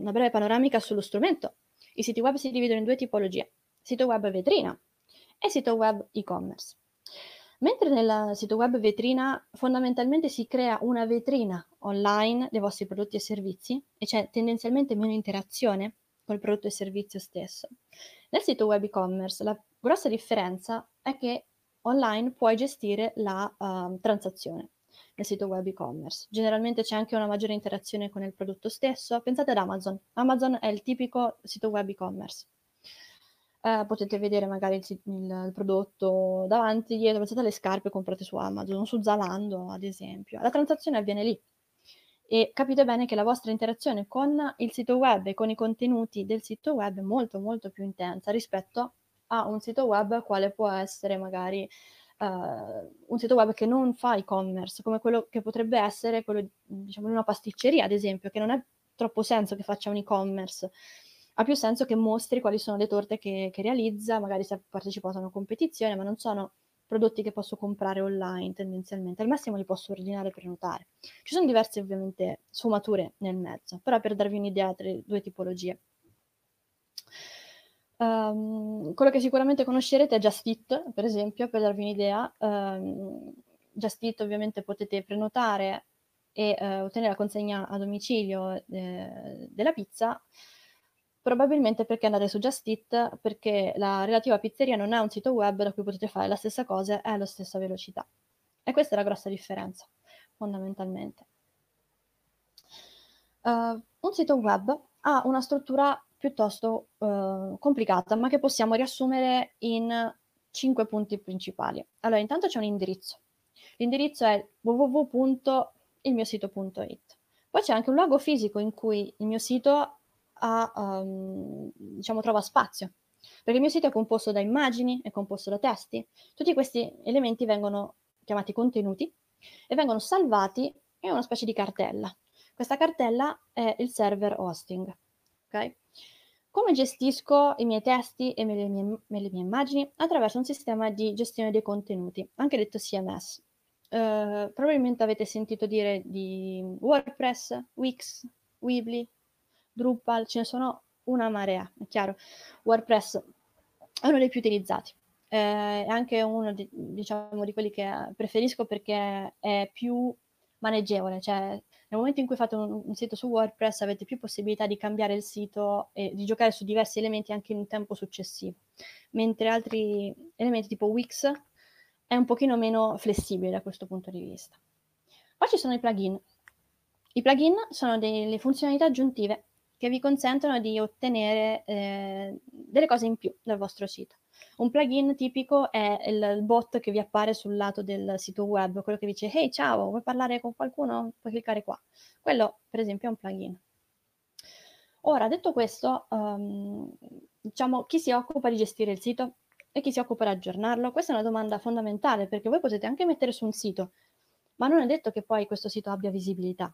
una breve panoramica sullo strumento, i siti web si dividono in due tipologie: sito web vetrina e sito web e-commerce. Mentre nel sito web vetrina fondamentalmente si crea una vetrina online dei vostri prodotti e servizi e c'è tendenzialmente meno interazione col prodotto e servizio stesso. Nel sito web e-commerce la grossa differenza è che online puoi gestire la uh, transazione nel sito web e-commerce. Generalmente c'è anche una maggiore interazione con il prodotto stesso. Pensate ad Amazon. Amazon è il tipico sito web e-commerce. Eh, potete vedere magari il, il, il, prodotto davanti, dietro, pensate alle scarpe comprate su Amazon, su Zalando ad esempio. La transazione avviene lì e capite bene che la vostra interazione con il sito web e con i contenuti del sito web è molto molto più intensa rispetto a un sito web quale può essere magari un sito web che non fa e-commerce, come quello che potrebbe essere quello diciamo, di una pasticceria, ad esempio, che non ha troppo senso che faccia un e-commerce. Ha più senso che mostri quali sono le torte che, che realizza, magari se ha partecipato a una competizione, ma non sono prodotti che posso comprare online tendenzialmente, al massimo li posso ordinare e prenotare. Ci sono diverse ovviamente sfumature nel mezzo, però per darvi un'idea tra le due tipologie. Um, quello che sicuramente conoscerete è Just Eat, per esempio, per darvi un'idea. Um, Just Eat ovviamente potete prenotare e uh, ottenere la consegna a domicilio eh, della pizza, probabilmente perché andate su Just Eat, perché la relativa pizzeria non ha un sito web da cui potete fare la stessa cosa e alla stessa velocità. E questa è la grossa differenza, fondamentalmente. Uh, un sito web ha una struttura piuttosto eh, complicata, ma che possiamo riassumere in cinque punti principali. Allora, intanto c'è un indirizzo. L'indirizzo è www.ilmiosito.it. Poi c'è anche un luogo fisico in cui il mio sito ha, um, diciamo, trova spazio, perché il mio sito è composto da immagini, è composto da testi. Tutti questi elementi vengono chiamati contenuti e vengono salvati in una specie di cartella. Questa cartella è il server hosting. Okay? Come gestisco i miei testi e le mie, le mie immagini? Attraverso un sistema di gestione dei contenuti, anche detto CMS. Eh, probabilmente avete sentito dire di WordPress, Wix, Weebly, Drupal, ce ne sono una marea, è chiaro. WordPress è uno dei più utilizzati, eh, è anche uno di, diciamo, di quelli che preferisco perché è più maneggevole, cioè nel momento in cui fate un, un, sito su WordPress avete più possibilità di cambiare il sito e di giocare su diversi elementi anche in un tempo successivo, mentre altri elementi tipo Wix è un pochino meno flessibile da questo punto di vista. Poi ci sono i plugin. I plugin sono delle funzionalità aggiuntive che vi consentono di ottenere eh, delle cose in più dal vostro sito. Un plugin tipico è il bot che vi appare sul lato del sito web, quello che dice hey ciao, vuoi parlare con qualcuno? Puoi cliccare qua. Quello per esempio è un plugin. Ora, detto questo, um, diciamo chi si occupa di gestire il sito e chi si occupa di aggiornarlo? Questa è una domanda fondamentale perché voi potete anche mettere su un sito, ma non è detto che poi questo sito abbia visibilità.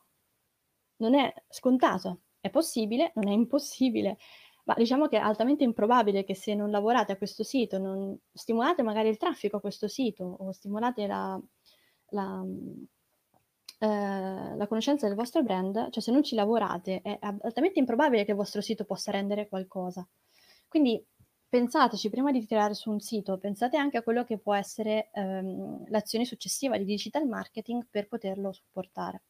Non è scontato, è possibile, non è impossibile, ma diciamo che è altamente improbabile che se non lavorate a questo sito, non stimolate magari il traffico a questo sito o stimolate la, la, eh, la conoscenza del vostro brand, cioè se non ci lavorate è altamente improbabile che il vostro sito possa rendere qualcosa. Quindi pensateci prima di tirare su un sito, pensate anche a quello che può essere ehm, l'azione successiva di digital marketing per poterlo supportare.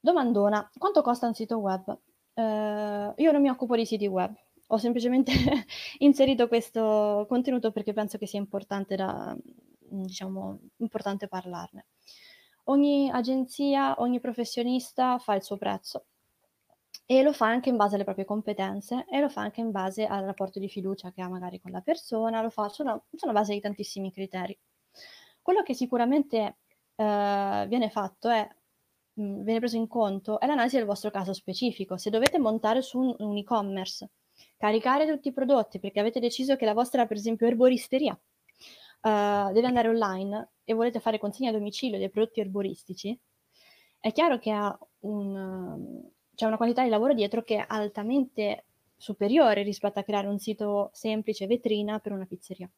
Domandona, quanto costa un sito web? Uh, io non mi occupo di siti web, ho semplicemente inserito questo contenuto perché penso che sia importante, da, diciamo, importante parlarne. Ogni agenzia, ogni professionista fa il suo prezzo e lo fa anche in base alle proprie competenze e lo fa anche in base al rapporto di fiducia che ha magari con la persona, lo fa sulla, sulla base di tantissimi criteri. Quello che sicuramente eh, viene fatto è Viene preso in conto è l'analisi del vostro caso specifico. Se dovete montare su un, un e-commerce, caricare tutti i prodotti perché avete deciso che la vostra, per esempio, erboristeria uh, deve andare online e volete fare consegna a domicilio dei prodotti erboristici, è chiaro che un, c'è una qualità di lavoro dietro che è altamente superiore rispetto a creare un sito semplice vetrina per una pizzeria.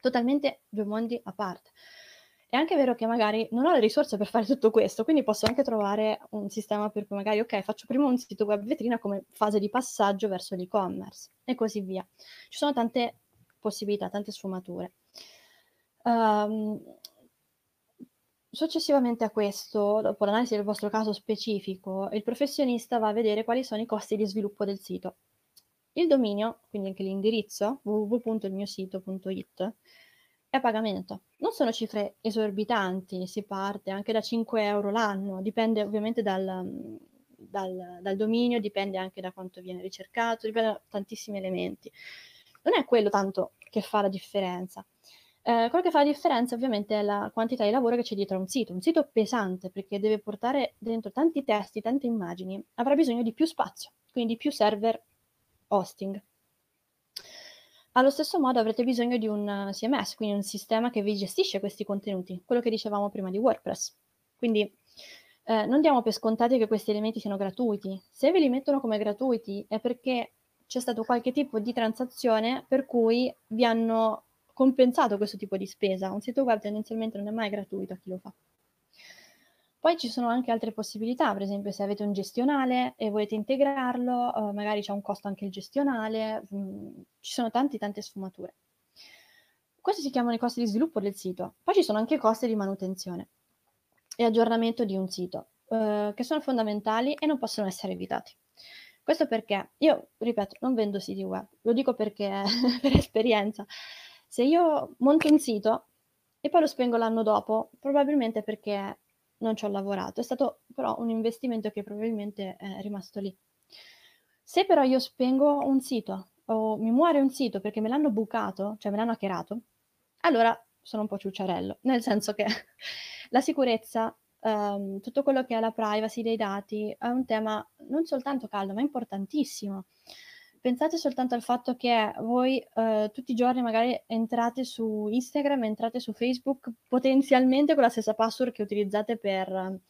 Totalmente due mondi a parte. È anche vero che magari non ho le risorse per fare tutto questo, quindi posso anche trovare un sistema per cui magari, ok, faccio prima un sito web vetrina come fase di passaggio verso l'e-commerce e così via. Ci sono tante possibilità, tante sfumature. Um, successivamente a questo, dopo l'analisi del vostro caso specifico, il professionista va a vedere quali sono i costi di sviluppo del sito. Il dominio, quindi anche l'indirizzo www.ilmiosito.it, a pagamento. Non sono cifre esorbitanti, si parte anche da 5 euro l'anno, dipende ovviamente dal, dal, dal dominio, dipende anche da quanto viene ricercato, dipende da tantissimi elementi. Non è quello tanto che fa la differenza. Eh, quello che fa la differenza ovviamente è la quantità di lavoro che c'è dietro a un sito. Un sito pesante perché deve portare dentro tanti testi, tante immagini, avrà bisogno di più spazio, quindi di più server hosting. Allo stesso modo avrete bisogno di un CMS, quindi un sistema che vi gestisce questi contenuti, quello che dicevamo prima di WordPress. Quindi eh, non diamo per scontati che questi elementi siano gratuiti. Se ve li mettono come gratuiti è perché c'è stato qualche tipo di transazione per cui vi hanno compensato questo tipo di spesa. Un sito web tendenzialmente non è mai gratuito a chi lo fa. Poi ci sono anche altre possibilità, per esempio se avete un gestionale e volete integrarlo, eh, magari c'è un costo anche il gestionale, mh, mm, ci sono tanti, tante sfumature. Questi si chiamano i costi di sviluppo del sito. Poi ci sono anche i costi di manutenzione e aggiornamento di un sito, eh, che sono fondamentali e non possono essere evitati. Questo perché io, ripeto, non vendo siti web, lo dico perché per esperienza. Se io monto un sito e poi lo spengo l'anno dopo, probabilmente perché non ci ho lavorato. È stato però un investimento che probabilmente è rimasto lì. Se però io spengo un sito o mi muore un sito perché me l'hanno bucato, cioè me l'hanno hackerato, allora sono un po' ciucciarello, nel senso che la sicurezza, um, tutto quello che è la privacy dei dati è un tema non soltanto caldo, ma importantissimo pensate soltanto al fatto che voi eh, tutti i giorni magari entrate su Instagram, entrate su Facebook potenzialmente con la stessa password che utilizzate per,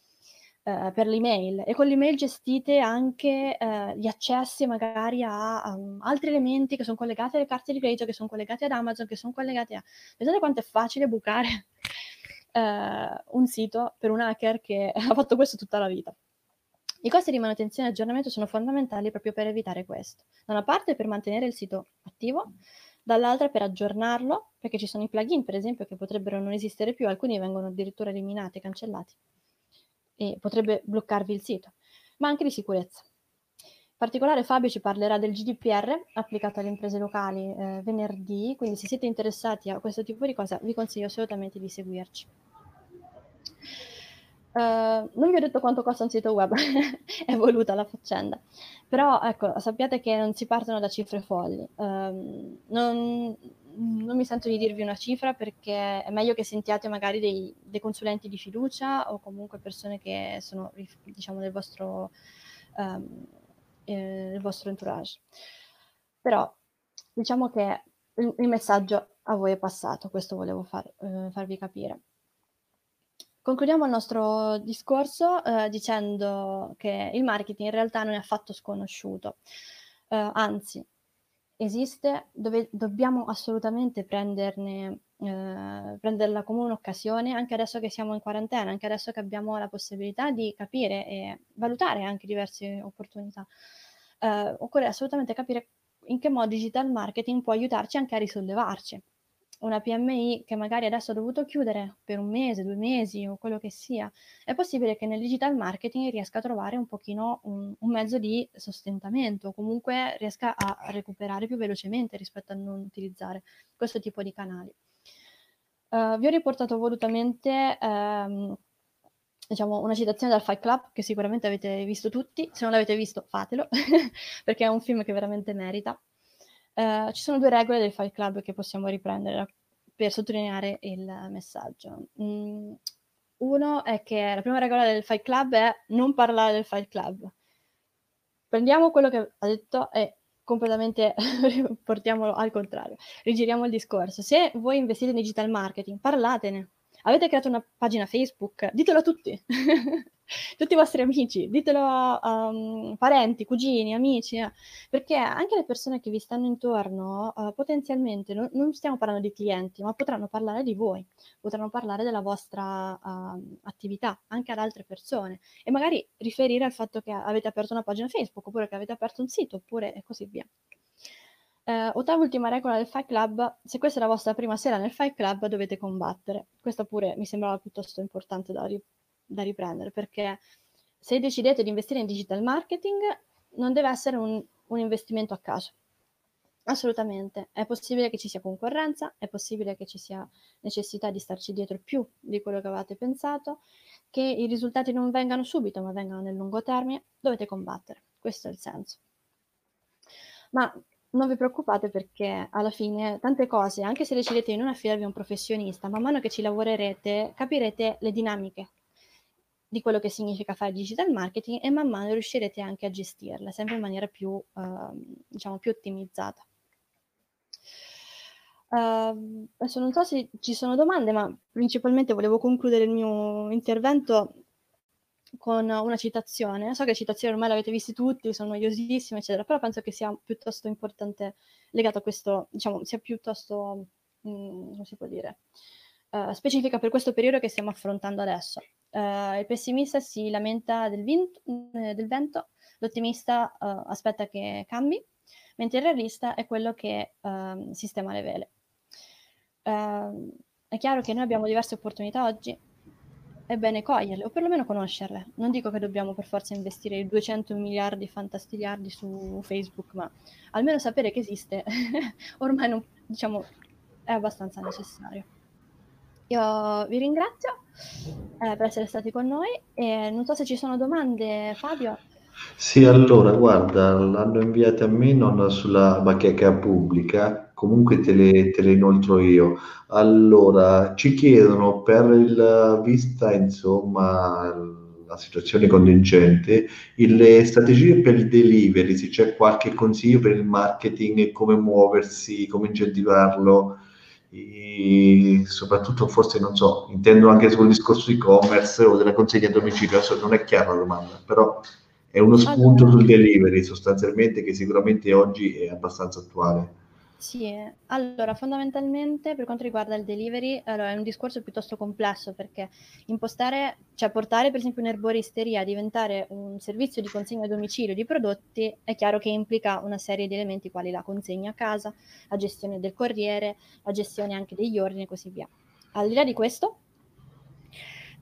eh, per l'email e con l'email gestite anche eh, gli accessi magari a, a, altri elementi che sono collegati alle carte di credito, che sono collegati ad Amazon, che sono collegati a... Pensate quanto è facile bucare eh, un sito per un hacker che ha fatto questo tutta la vita. I costi di manutenzione e aggiornamento sono fondamentali proprio per evitare questo. Da una parte per mantenere il sito attivo, dall'altra per aggiornarlo, perché ci sono i plugin, per esempio, che potrebbero non esistere più, alcuni vengono addirittura eliminati, cancellati, e potrebbe bloccarvi il sito, ma anche di sicurezza. In particolare Fabio ci parlerà del GDPR applicato alle imprese locali eh, venerdì, quindi se siete interessati a questo tipo di cosa vi consiglio assolutamente di seguirci. Uh, non vi ho detto quanto costa un sito web, è voluta la faccenda, però ecco, sappiate che non si partono da cifre folli. Uh, non, non, mi sento di dirvi una cifra perché è meglio che sentiate magari dei, dei consulenti di fiducia o comunque persone che sono diciamo del vostro, um, eh, del vostro entourage. Però diciamo che il, il, messaggio a voi è passato, questo volevo far, eh, farvi capire. Concludiamo il nostro discorso eh, dicendo che il marketing in realtà non è affatto sconosciuto, eh, anzi esiste, dove dobbiamo assolutamente prenderne, eh, prenderla come un'occasione, anche adesso che siamo in quarantena, anche adesso che abbiamo la possibilità di capire e valutare anche diverse opportunità. Eh, occorre assolutamente capire in che modo digital marketing può aiutarci anche a risollevarci una PMI che magari adesso ha dovuto chiudere per un mese, due mesi o quello che sia, è possibile che nel digital marketing riesca a trovare un pochino un, un mezzo di sostentamento, comunque riesca a recuperare più velocemente rispetto a non utilizzare questo tipo di canali. Uh, vi ho riportato volutamente um, diciamo, una citazione dal Fight Club che sicuramente avete visto tutti, se non l'avete visto fatelo perché è un film che veramente merita. Uh, ci sono due regole del Fight Club che possiamo riprendere per sottolineare il messaggio. Mm, uno è che la prima regola del Fight Club è non parlare del Fight Club. Prendiamo quello che ha detto e completamente portiamolo al contrario. Rigiriamo il discorso. Se voi investite in digital marketing, parlatene. Avete creato una pagina Facebook, ditelo a tutti. tutti i vostri amici, ditelo a um, parenti, cugini, amici, eh. perché anche le persone che vi stanno intorno uh, potenzialmente no, non stiamo parlando di clienti, ma potranno parlare di voi, potranno parlare della vostra uh, attività anche ad altre persone e magari riferire al fatto che avete aperto una pagina Facebook oppure che avete aperto un sito oppure e così via. Uh, ottava ultima regola del Fight Club, se questa è la vostra prima sera nel Fight Club dovete combattere. Questa pure mi sembrava piuttosto importante da, da riprendere, perché se decidete di investire in digital marketing non deve essere un, un investimento a caso. Assolutamente, è possibile che ci sia concorrenza, è possibile che ci sia necessità di starci dietro più di quello che avevate pensato, che i risultati non vengano subito ma vengano nel lungo termine, dovete combattere, questo è il senso. Ma non vi preoccupate perché alla fine tante cose, anche se decidete di non affidarvi a un professionista, man mano che ci lavorerete capirete le dinamiche di quello che significa fare digital marketing e man mano riuscirete anche a gestirla sempre in maniera più, eh, diciamo, più ottimizzata. Uh, adesso non so se ci sono domande, ma principalmente volevo concludere il mio intervento con una citazione. So che le citazioni ormai le avete viste tutti, sono noiosissime, eccetera, però penso che sia piuttosto importante legato a questo, diciamo, sia piuttosto, mh, mm, come si può dire, uh, specifica per questo periodo che stiamo affrontando adesso. Uh, il pessimista si lamenta del, vento, eh, del vento l'ottimista uh, aspetta che cambi, mentre il realista è quello che uh, sistema le vele. Uh, è chiaro che noi abbiamo diverse opportunità oggi, è bene coglierle o perlomeno conoscerle. Non dico che dobbiamo per forza investire 200 miliardi fantastiliardi su Facebook, ma almeno sapere che esiste ormai non, diciamo, è abbastanza necessario. Io vi ringrazio eh, per essere stati con noi e non so se ci sono domande, Fabio. Sì, allora, guarda, l'hanno inviata a me, non sulla bacheca pubblica, comunque te le, te le inoltro io. Allora, ci chiedono per il vista, insomma, la situazione contingente, le strategie per il delivery, se c'è qualche consiglio per il marketing, come muoversi, come incentivarlo e soprattutto forse non so, intendo anche sul discorso e-commerce o della consegna a domicilio, adesso non è chiara la domanda, però è uno spunto sul delivery sostanzialmente che sicuramente oggi è abbastanza attuale. Sì, allora fondamentalmente per quanto riguarda il delivery allora, è un discorso piuttosto complesso perché impostare, cioè portare per esempio un'erboristeria a diventare un servizio di consegna a domicilio di prodotti è chiaro che implica una serie di elementi quali la consegna a casa, la gestione del corriere, la gestione anche degli ordini e così via. Al di là di questo,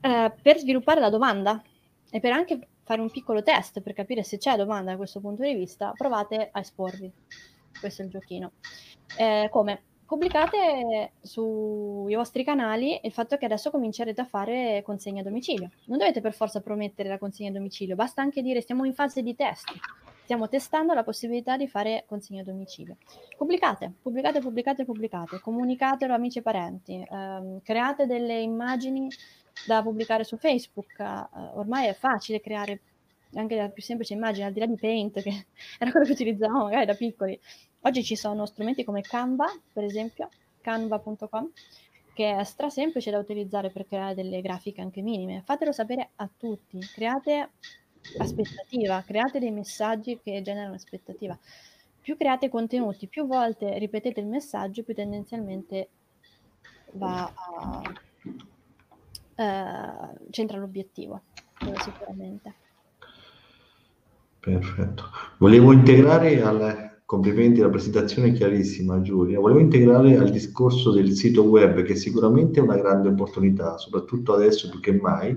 eh, per sviluppare la domanda e per anche fare un piccolo test per capire se c'è domanda da questo punto di vista, provate a esporvi questo è il giochino. Eh, come? pubblicate sui vostri canali il fatto che adesso comincerete a fare consegna a domicilio. Non dovete per forza promettere la consegna a domicilio, basta anche dire stiamo in fase di test, stiamo testando la possibilità di fare consegna a domicilio. Pubblicate, pubblicate, pubblicate, pubblicate, comunicatelo amici e parenti, ehm, create delle immagini da pubblicare su Facebook, eh, ormai è facile creare anche la più semplice immagine, al di là di Paint, che era quello che utilizzavamo magari da piccoli, Oggi ci sono strumenti come Canva, per esempio, canva.com, che è stra semplice da utilizzare per creare delle grafiche anche minime. Fatelo sapere a tutti, create aspettativa, create dei messaggi che generano aspettativa. Più create contenuti, più volte ripetete il messaggio, più tendenzialmente va a eh, centra l'obiettivo, sicuramente. Perfetto. Volevo integrare al, Complimenti, la presentazione è chiarissima Giulia. Volevo integrare al discorso del sito web, che sicuramente è una grande opportunità, soprattutto adesso più che mai.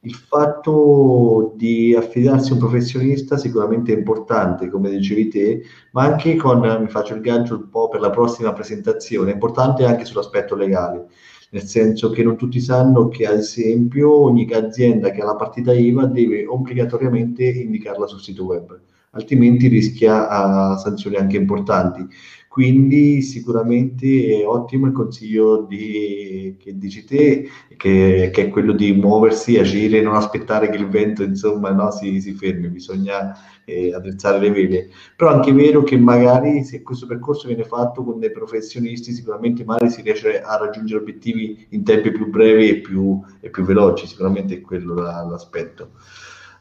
Il fatto di affidarsi a un professionista sicuramente è importante, come dicevi te, ma anche con, mi faccio il gancio un po' per la prossima presentazione, è importante anche sull'aspetto legale, nel senso che non tutti sanno che ad esempio ogni azienda che ha la partita IVA deve obbligatoriamente indicarla sul sito web altrimenti rischia uh, sanzioni anche importanti. Quindi sicuramente è ottimo il consiglio di, che dici te, che, che, è quello di muoversi, agire, non aspettare che il vento insomma no, si, si, fermi, bisogna eh, attrezzare le vele. Però è anche vero che magari se questo percorso viene fatto con dei professionisti, sicuramente magari si riesce a raggiungere obiettivi in tempi più brevi e più, e più veloci, sicuramente è quello la, l'aspetto.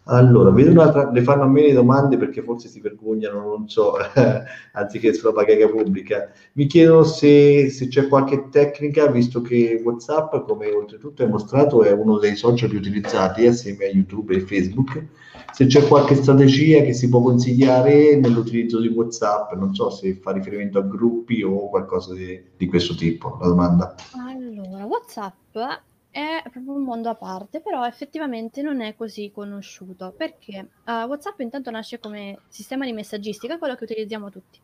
Allora, vedo un'altra, le fanno a me le domande perché forse si vergognano, non so, anziché sulla bacheca pubblica. Mi chiedono se, se, c'è qualche tecnica, visto che WhatsApp, come oltretutto è mostrato, è uno dei social più utilizzati assieme a YouTube e Facebook. Se c'è qualche strategia che si può consigliare nell'utilizzo di WhatsApp, non so se fa riferimento a gruppi o qualcosa di, di questo tipo, la domanda. Allora, WhatsApp è proprio un mondo a parte, però effettivamente non è così conosciuto, perché uh, WhatsApp intanto nasce come sistema di messaggistica, quello che utilizziamo tutti.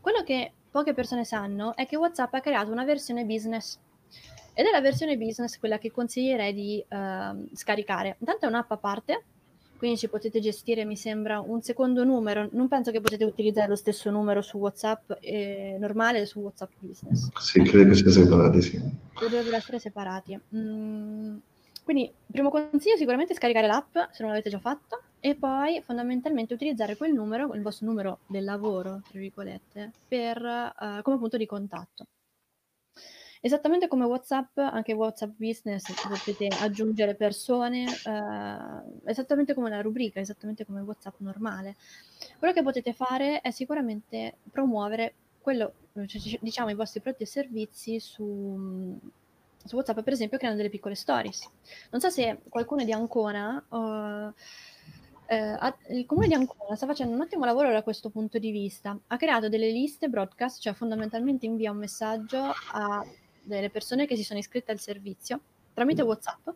Quello che poche persone sanno è che WhatsApp ha creato una versione business, ed è la versione business quella che consiglierei di uh, scaricare. Intanto è un'app a parte, quindi ci potete gestire, mi sembra, un secondo numero. Non penso che potete utilizzare lo stesso numero su WhatsApp eh, normale e su WhatsApp Business. Sì, credo che sia separati, sì. Dovrebbero essere separati. Mm, quindi, primo consiglio, sicuramente scaricare l'app, se non l'avete già fatto, e poi fondamentalmente utilizzare quel numero, il vostro numero del lavoro, tra virgolette, per, uh, come punto di contatto. Esattamente come WhatsApp, anche WhatsApp Business potete aggiungere persone, eh, esattamente come la rubrica, esattamente come WhatsApp normale. Quello che potete fare è sicuramente promuovere quello, cioè, diciamo, i vostri prodotti e servizi su, su WhatsApp, per esempio, creando delle piccole stories. Non so se qualcuno di Ancona... Uh, eh, il comune di Ancona sta facendo un ottimo lavoro da questo punto di vista. Ha creato delle liste broadcast, cioè fondamentalmente invia un messaggio a delle persone che si sono iscritte al servizio tramite WhatsApp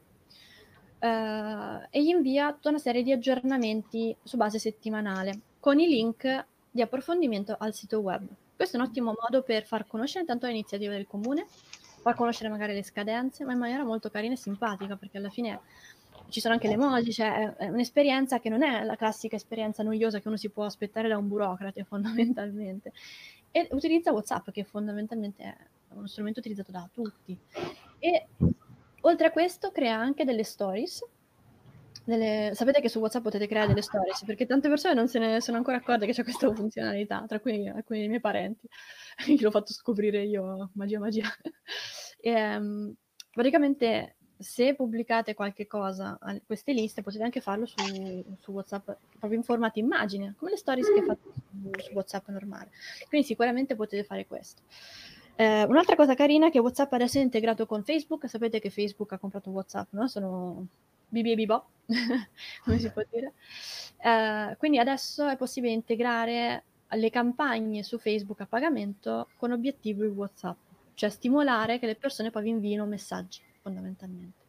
eh, e gli invia tutta una serie di aggiornamenti su base settimanale con i link di approfondimento al sito web. Questo è un ottimo modo per far conoscere tanto le iniziative del comune, far conoscere magari le scadenze, ma in maniera molto carina e simpatica, perché alla fine ci sono anche le emoji, cioè è un'esperienza che non è la classica esperienza noiosa che uno si può aspettare da un burocrate fondamentalmente. E utilizza WhatsApp che fondamentalmente è uno strumento utilizzato da tutti. E oltre a questo crea anche delle stories. Delle... Sapete che su WhatsApp potete creare delle stories perché tante persone non se ne sono ancora accorte che c'è questa funzionalità, tra cui alcuni dei miei parenti. io l'ho fatto scoprire io, magia, magia. e, um, praticamente se pubblicate qualche cosa a queste liste potete anche farlo su, su WhatsApp proprio in formato immagine, come le stories che fate su, su WhatsApp normale. Quindi sicuramente potete fare questo. Eh, un'altra cosa carina è che WhatsApp adesso è integrato con Facebook. Sapete che Facebook ha comprato WhatsApp, no? Sono bibi e bibò, come si può dire. Eh, quindi adesso è possibile integrare le campagne su Facebook a pagamento con obiettivi WhatsApp, cioè stimolare che le persone poi vi invino messaggi, fondamentalmente.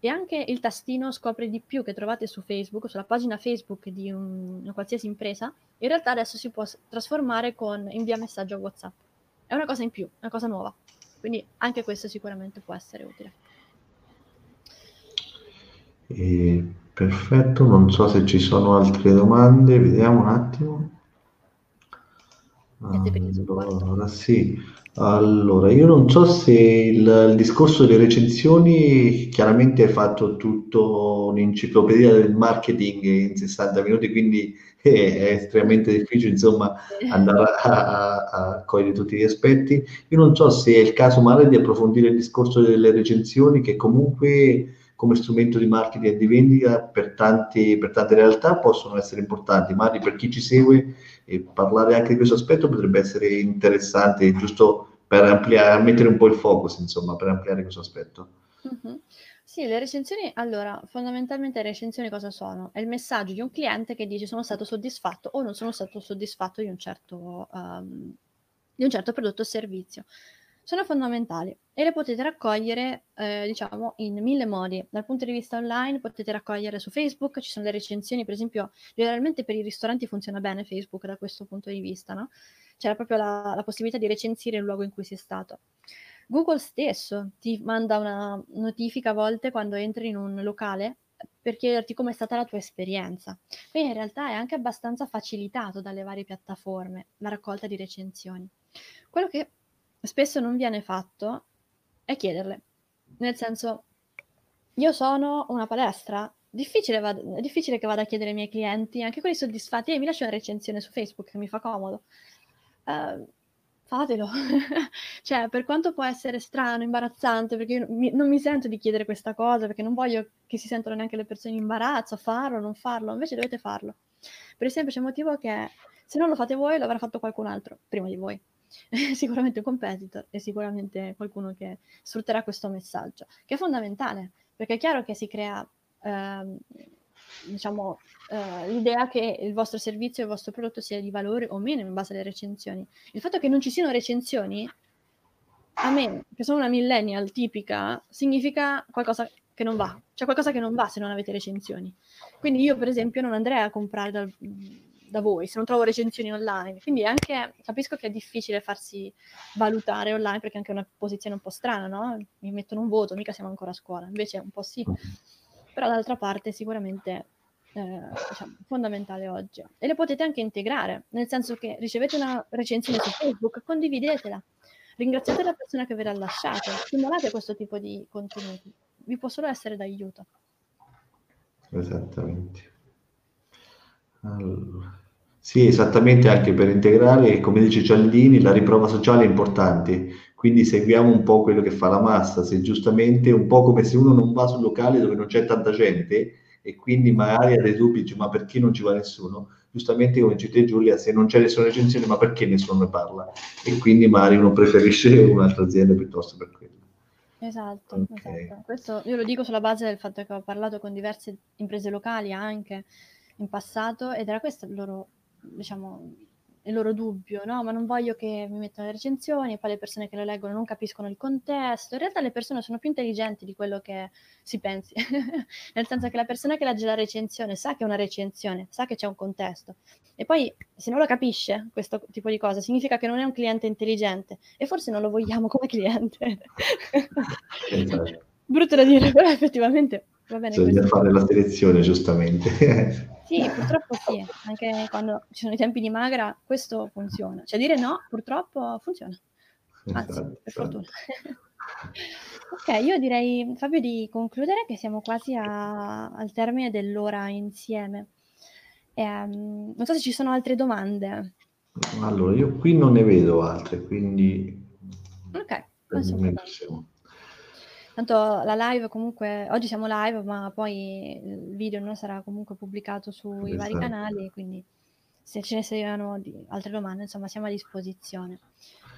E anche il tastino scopre di più che trovate su Facebook, sulla pagina Facebook di un, una qualsiasi impresa, in realtà adesso si può trasformare con invia messaggio a WhatsApp è una cosa in più, una cosa nuova. Quindi anche questo sicuramente può essere utile. E, perfetto, non so se ci sono altre domande, vediamo un attimo. Allora, sì. Allora, io non so se il, il discorso delle recensioni, chiaramente hai fatto tutto un'enciclopedia del marketing in 60 minuti, quindi è, estremamente difficile, insomma, andare a, a, cogliere tutti gli aspetti. Io non so se è il caso magari di approfondire il discorso delle recensioni, che comunque come strumento di marketing e di vendita per, tanti, per tante realtà possono essere importanti, magari per chi ci segue e parlare anche di questo aspetto potrebbe essere interessante, giusto per ampliare, mettere un po' il focus, insomma, per ampliare questo aspetto. Mm-hmm. Sì, le recensioni, allora, fondamentalmente le recensioni cosa sono? È il messaggio di un cliente che dice sono stato soddisfatto o non sono stato soddisfatto di un certo, um, di un certo prodotto o servizio sono fondamentali e le potete raccogliere, eh, diciamo, in mille modi. Dal punto di vista online potete raccogliere su Facebook, ci sono le recensioni, per esempio, generalmente per i ristoranti funziona bene Facebook da questo punto di vista, no? C'era proprio la, la possibilità di recensire il luogo in cui sei stato. Google stesso ti manda una notifica a volte quando entri in un locale per chiederti com'è stata la tua esperienza. Quindi in realtà è anche abbastanza facilitato dalle varie piattaforme la raccolta di recensioni. Quello che spesso non viene fatto è chiederle. Nel senso, io sono una palestra, difficile vado, difficile che vada a chiedere ai miei clienti, anche quelli soddisfatti, e mi lascio una recensione su Facebook che mi fa comodo. Uh, fatelo. cioè, per quanto può essere strano, imbarazzante, perché io mi, non mi sento di chiedere questa cosa, perché non voglio che si sentano neanche le persone in imbarazzo a farlo non farlo, invece dovete farlo. Per il semplice motivo che se non lo fate voi, lo avrà fatto qualcun altro prima di voi. sicuramente un competitor e sicuramente qualcuno che sfrutterà questo messaggio, che è fondamentale, perché è chiaro che si crea ehm, diciamo, eh, l'idea che il vostro servizio e il vostro prodotto sia di valore o meno in base alle recensioni. Il fatto che non ci siano recensioni, a me, che sono una millennial tipica, significa qualcosa che non va. C'è qualcosa che non va se non avete recensioni. Quindi io, per esempio, non andrei a comprare dal, da voi, se non trovo recensioni online. Quindi anche capisco che è difficile farsi valutare online perché è anche una posizione un po' strana, no? Mi mettono un voto, mica siamo ancora a scuola, invece un po' sì. Però d'altra parte sicuramente eh, diciamo, fondamentale oggi. E le potete anche integrare, nel senso che ricevete una recensione su Facebook, condividetela. Ringraziate la persona che ve l'ha lasciato, stimolate questo tipo di contenuti, vi può solo essere d'aiuto. Esattamente. Allora. Sì, esattamente, anche per integrare, come dice Cialdini, la riprova sociale è importante, quindi seguiamo un po' quello che fa la massa, se giustamente un po' come se uno non va sul locale dove non c'è tanta gente e quindi magari ha dei dubbi, dice, ma perché non ci va nessuno? Giustamente come dice te Giulia, se non c'è nessuna recensione, ma perché nessuno ne parla? E quindi magari uno preferisce un'altra azienda piuttosto per quello. Esatto, okay. esatto. Questo io lo dico sulla base del fatto che ho parlato con diverse imprese locali anche in passato ed era questo il loro diciamo, il loro dubbio, no? Ma non voglio che mi mettano le recensioni e poi le persone che le leggono non capiscono il contesto. In realtà le persone sono più intelligenti di quello che si pensi, nel senso che la persona che legge la recensione sa che è una recensione, sa che c'è un contesto. E poi se non lo capisce questo tipo di cosa, significa che non è un cliente intelligente e forse non lo vogliamo come cliente. Esatto. Brutto da dire, però effettivamente va bene. Bisogna fare la selezione, giustamente. Sì, purtroppo sì, anche quando ci sono i tempi di magra questo funziona. Cioè dire no, purtroppo funziona. Anzi, esatto, per esatto. fortuna. ok, io direi, Fabio, di concludere che siamo quasi a, al termine dell'ora insieme. E, um, non so se ci sono altre domande. Allora, io qui non ne vedo altre, quindi... Ok, siamo. Tanto la live comunque, oggi siamo live, ma poi il video non sarà comunque pubblicato sui esatto. vari canali, quindi se ce ne siano altre domande, insomma, siamo a disposizione.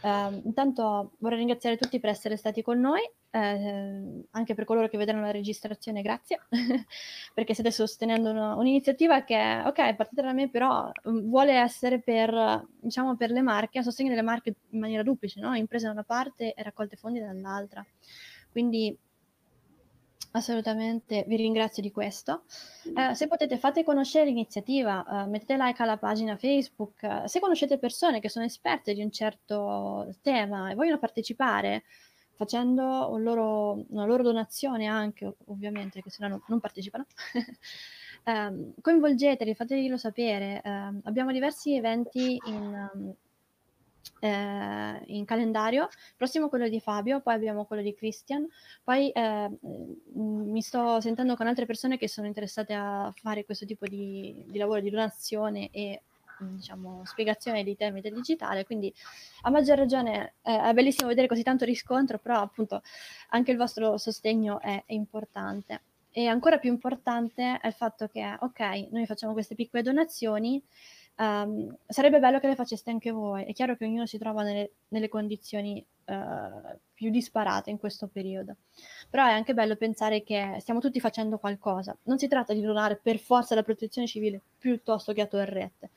Uh, intanto vorrei ringraziare tutti per essere stati con noi, eh, anche per coloro che vedranno la registrazione, grazie, perché state sostenendo una, un'iniziativa che, ok, è partita da me, però mm, vuole essere per, diciamo, per le marche, a sostegno delle marche in maniera duplice, no? imprese da una parte e raccolte fondi dall'altra. Quindi Assolutamente, vi ringrazio di questo. Eh, se potete fate conoscere l'iniziativa, eh, mettete like alla pagina Facebook. Se conoscete persone che sono esperte di un certo tema e vogliono partecipare, facendo un loro, una loro donazione anche, ovviamente, che se no non, non partecipano, eh, coinvolgeteli, fateglielo sapere. Eh, abbiamo diversi eventi in... Eh, in calendario, prossimo quello di Fabio, poi abbiamo quello di Christian, poi eh, mi sto sentendo con altre persone che sono interessate a fare questo tipo di, di lavoro di donazione e diciamo, spiegazione dei temi del digitale, quindi a maggior ragione eh, è bellissimo vedere così tanto riscontro, però appunto anche il vostro sostegno è, è importante. E ancora più importante è il fatto che, ok, noi facciamo queste piccole donazioni, Um, sarebbe bello che le faceste anche voi. È chiaro che ognuno si trova nelle, nelle condizioni uh, più disparate in questo periodo, però è anche bello pensare che stiamo tutti facendo qualcosa. Non si tratta di donare per forza la protezione civile piuttosto che a torrette,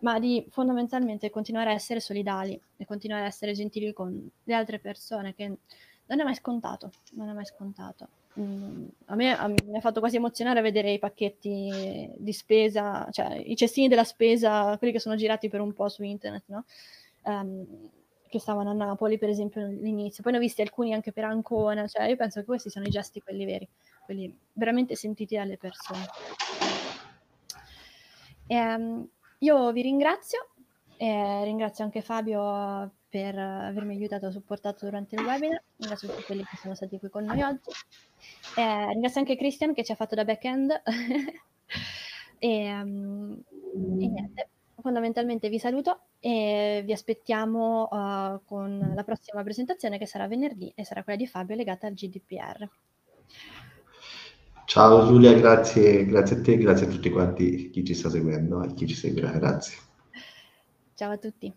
ma di fondamentalmente continuare a essere solidali e continuare a essere gentili con le altre persone, che non è mai scontato, non è mai scontato. Mm, a me, mi ha fatto quasi emozionare vedere i pacchetti di spesa, cioè i cestini della spesa, quelli che sono girati per un po' su internet, no? Um, che stavano a Napoli, per esempio, all'inizio. Poi ne ho visti alcuni anche per Ancona, cioè io penso che questi siano i gesti quelli veri, quelli veramente sentiti dalle persone. E, um, io vi ringrazio, e ringrazio anche Fabio per avermi aiutato e supportato durante il webinar, ringrazio tutti quelli che sono stati qui con noi oggi. Eh, ringrazio anche Christian che ci ha fatto da back-end. e, um, e, niente, fondamentalmente vi saluto e vi aspettiamo uh, con la prossima presentazione che sarà venerdì e sarà quella di Fabio legata al GDPR. Ciao Giulia, grazie, grazie a te, grazie a tutti quanti chi ci sta seguendo e chi ci seguirà, grazie. Ciao a tutti.